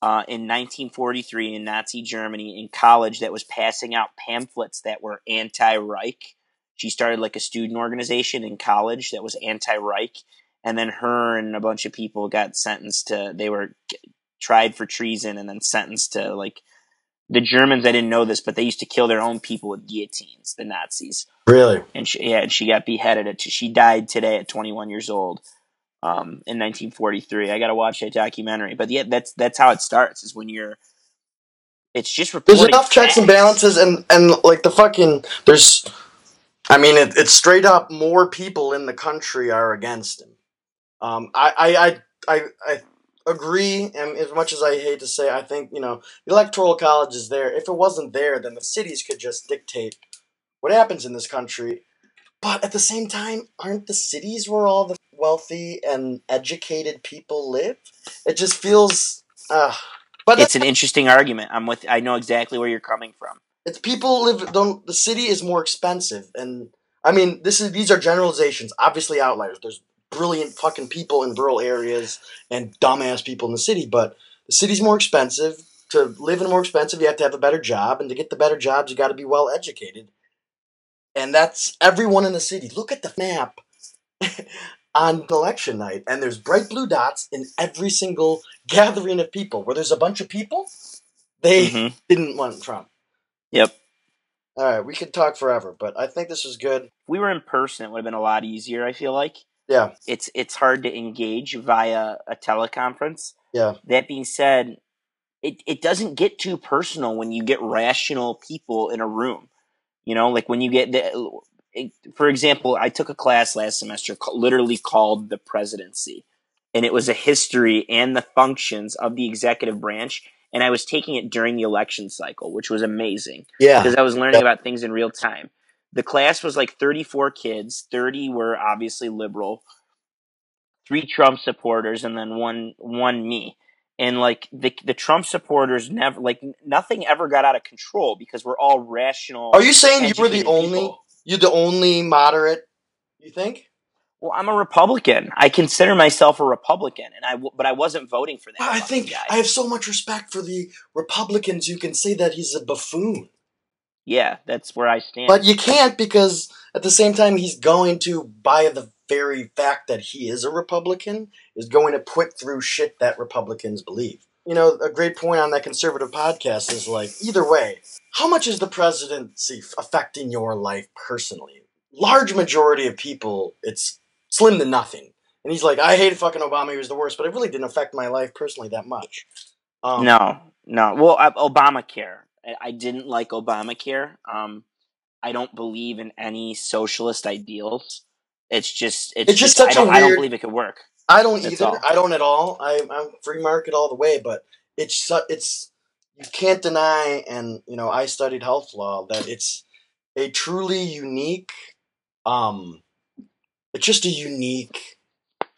uh, in 1943 in Nazi Germany in college that was passing out pamphlets that were anti-Reich. She started like a student organization in college that was anti-Reich, and then her and a bunch of people got sentenced to. They were tried for treason and then sentenced to like the Germans. I didn't know this, but they used to kill their own people with guillotines. The Nazis. Really? And she, yeah, and she got beheaded. At, she died today at 21 years old um, in 1943. I got to watch that documentary. But yeah, that's that's how it starts. Is when you're. It's just reporting. There's enough checks and balances, and and like the fucking there's. I mean, it, it's straight up. More people in the country are against him. Um, I I I I, I agree, and as much as I hate to say, I think you know the electoral college is there. If it wasn't there, then the cities could just dictate what happens in this country. But at the same time, aren't the cities where all the wealthy and educated people live? It just feels. Uh, but It's an interesting argument. I'm with. I know exactly where you're coming from. it's people live don't the city is more expensive and i mean this is these are generalizations obviously outliers there's brilliant fucking people in rural areas and dumbass people in the city but the city's more expensive to live in more expensive you have to have a better job and to get the better jobs you got to be well educated and that's everyone in the city look at the map [laughs] on election night and there's bright blue dots in every single gathering of people where there's a bunch of people they Mhm. didn't want trump Yep. all right, we could talk forever, but I think this was good. If we were in person, it would have been a lot easier. I feel like Yeah, it's it's hard to engage via a teleconference. yeah, That being said, it, it doesn't get too personal when you get rational people in a room. You know, like when you get the, for example, I took a class last semester literally called the presidency, and it was a history and the functions of the executive branch. And I was taking it during the election cycle, which was amazing yeah. because I was learning about things in real time. The class was like 34 kids, 30 were obviously liberal, three Trump supporters, and then one one me. And like the the Trump supporters never like nothing ever got out of control because we're all rational. Are you saying you were the educated only? You're the only moderate? You think? Well, I'm a Republican. I consider myself a Republican, and I w- but I wasn't voting for that. Well, I fucking think guy. I have so much respect for the Republicans. You can say that he's a buffoon, yeah, that's where I stand. but you can't because at the same time he's going to, by the very fact that he is a Republican, is going to put through shit that Republicans believe. You know, a great point on that conservative podcast is like, either way, how much is the presidency f- affecting your life personally? Large majority of people, it's slim to nothing. And he's like, I hated fucking Obama. He was the worst, but it really didn't affect my life personally that much. Um, no, no. Well, I, Obamacare. I, I didn't like Obamacare. Um, I don't believe in any socialist ideals. It's just, it's, It's just I such a don't, I don't believe it could work. I don't That's either. all. I don't at all. I, I'm free market all the way, but it's su- it's you can't deny, and you know, I studied health law that it's a truly unique, um, it's just a unique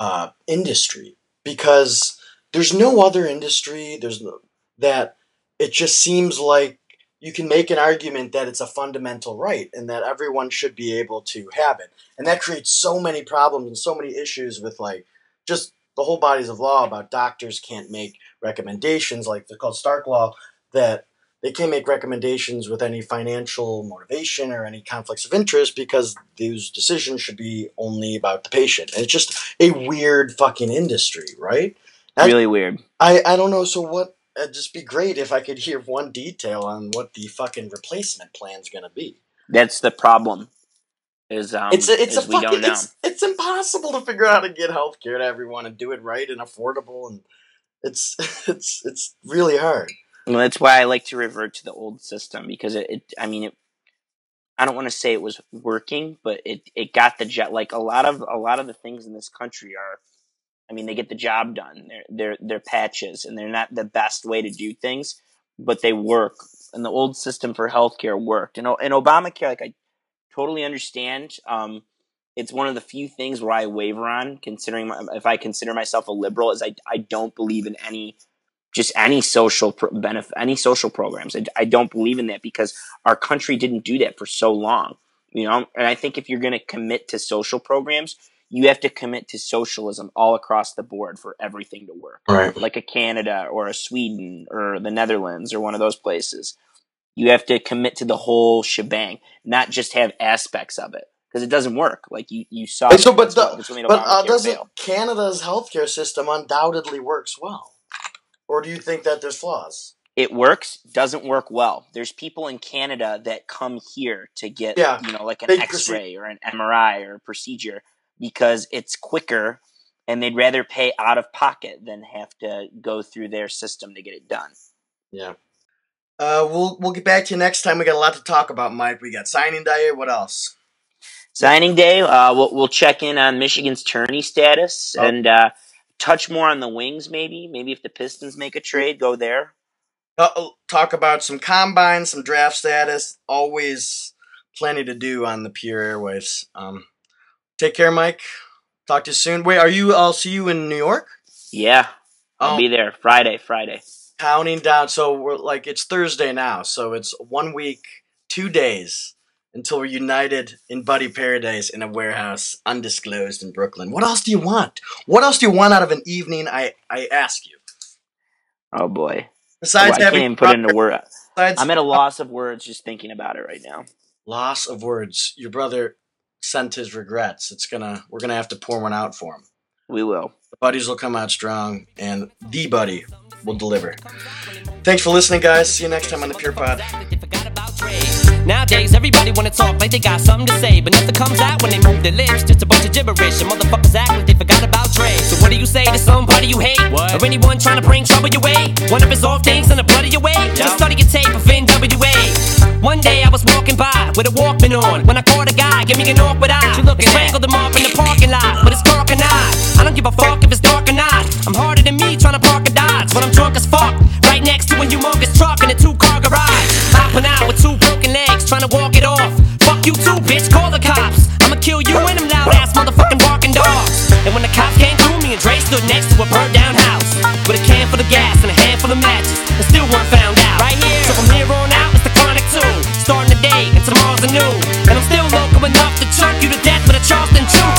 uh, industry because there's no other industry. There's no that it just seems like you can make an argument that it's a fundamental right and that everyone should be able to have it, and that creates so many problems and so many issues with like just the whole bodies of law about doctors can't make recommendations like they're called Stark law that they can't make recommendations with any financial motivation or any conflicts of interest because those decisions should be only about the patient. And it's just a weird fucking industry, right? That- Really weird. I, I don't know. So what? It'd just be great if I could hear one detail on what the fucking replacement plan's gonna be. That's the problem. Is um, it's a, it's a fucking it's it's impossible to figure out how to get healthcare to everyone and do it right and affordable and it's [laughs] it's it's really hard. Well, that's why I like to revert to the old system because it, it I mean, it, I don't want to say it was working, but it, it got the jet. Like a lot of a lot of the things in this country are I mean, they get the job done. They're they're they're patches, and they're not the best way to do things, but they work. And the old system for healthcare worked. And and Obamacare, like I totally understand. Um, it's one of the few things where I waver on, considering my, if I consider myself a liberal, is I I don't believe in any just any social pro- benefit, any social programs. I, I don't believe in that because our country didn't do that for so long. You know, and I think if you're going to commit to social programs, you have to commit to socialism all across the board for everything to work. Right. Like a Canada or a Sweden or the Netherlands or one of those places. You have to commit to the whole shebang, not just have aspects of it because it doesn't work. Like you, you saw. So, but that's what- the, that's what made but uh, Obamacare doesn't fail. Canada's healthcare system undoubtedly works well, or do you think that there's flaws? it works doesn't work well there's people in canada that come here to get Yeah, you know like an big x-ray or an mri or a procedure because it's quicker and they'd rather pay out of pocket than have to go through their system to get it done Yeah. Uh, we'll we'll get back to you next time. We got a lot to talk about, Mike. We got signing day. What else? signing day uh, we'll, we'll check in on michigan's tourney status Oh. and uh, touch more on the wings maybe maybe if the pistons make a trade go there Uh, talk about some combine, some draft status. Always plenty to do on the pure airwaves. Um, take care, Mike. Talk to you soon. Wait, are you? I'll see you in New York. yeah i'll Oh. be there friday friday Counting down. So we're like it's Thursday now. So it's one week, two days until we're united in Buddy Paradise in a warehouse undisclosed in Brooklyn. What else do you want? What else do you want out of an evening? I I ask you. oh boy Besides Well, i can't having even put into word besides i'm at a loss of words just thinking about it right now loss of words. Your brother sent his regrets. It's gonna we're gonna have to pour one out for him. we will Buddies will come out strong, and the buddy will deliver. Thanks for listening, guys. See you next time on the Pure Pod. Nowadays, everybody wanna talk like they got something to say, but nothing comes out when they move their lips. Just a bunch of gibberish, and motherfuckers act like they forgot about Dre. So what do you say to somebody you hate, or anyone trying to bring trouble your way? One of his off things in the blood of your way. Just study your tape of NWA. One day I was walking by with a Walkman on when I caught a guy, give me an awkward eye. You look strangled him off in the parking lot but it's cork and eye. I don't give a fuck if it's dark or not. I'm harder than me trying to park a Dodge when I'm drunk as fuck. Right next to a humongous truck in a two car garage. Hopping out And when the cops came through, me and Dre stood next to a burnt down house. With a can full of gas and a handful of matches. And still weren't found out. Right here. So from here on out, it's the chronic two. Starting the day and tomorrow's a new. And I'm still local enough to choke you to death with a Charleston chew.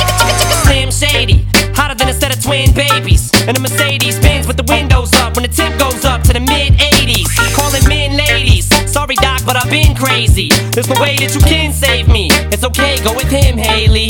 Slim Shady, hotter than a set of twin babies. And a Mercedes Benz with the windows up when the temp goes up to the mid 80s. Calling men ladies. Sorry, Doc, but I've been crazy. There's no way that you can save me. It's okay, go with him, Haley.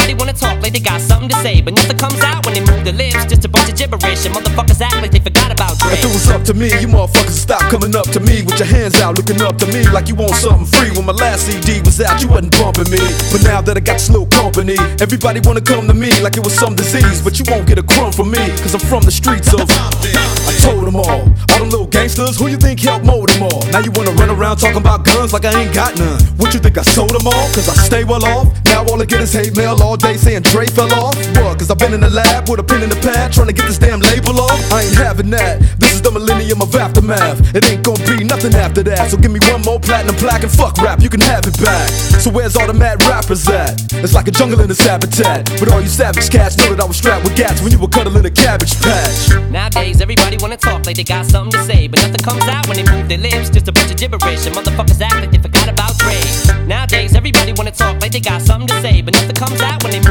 wanna talk like they got something to say, but nothing comes out when they move their lips. Just a bunch of gibberish, and motherfuckers act like they forgot about Dre. If it was up to me, you motherfuckers stop coming up to me with your hands out, looking up to me like you want something free. When my last CD was out, you wasn't bumping me. But now that I got this slow company, everybody wanna come to me like it was some disease. But you won't get a crumb from me, cause I'm from the streets of. I told them all, all them little gangsters, who you think helped mold them all? Now you wanna run around talking about guns like I ain't got none. What you think I sold them all? Cause I stay well off. Now all I get is hate mail all day saying Dre fell off. What? Cause I've been in the lab with a pen in the pad trying to get this damn label off. I ain't having that. This is the millennium of aftermath. It ain't gonna be nothing after that. So give me one more platinum plaque and fuck rap, you can have it back. So where's all the mad rappers at? It's like a jungle in this habitat. But all you savage cats know that I was strapped with gats when you were cuddling a cabbage patch. Nowadays, everybody wanna talk like they got something to say, but nothing comes out when they move their lips. Just a bunch of gibberish, and motherfuckers act like they forgot about Dre. Nowadays, everybody wanna talk like they got something to say, but nothing comes out when they move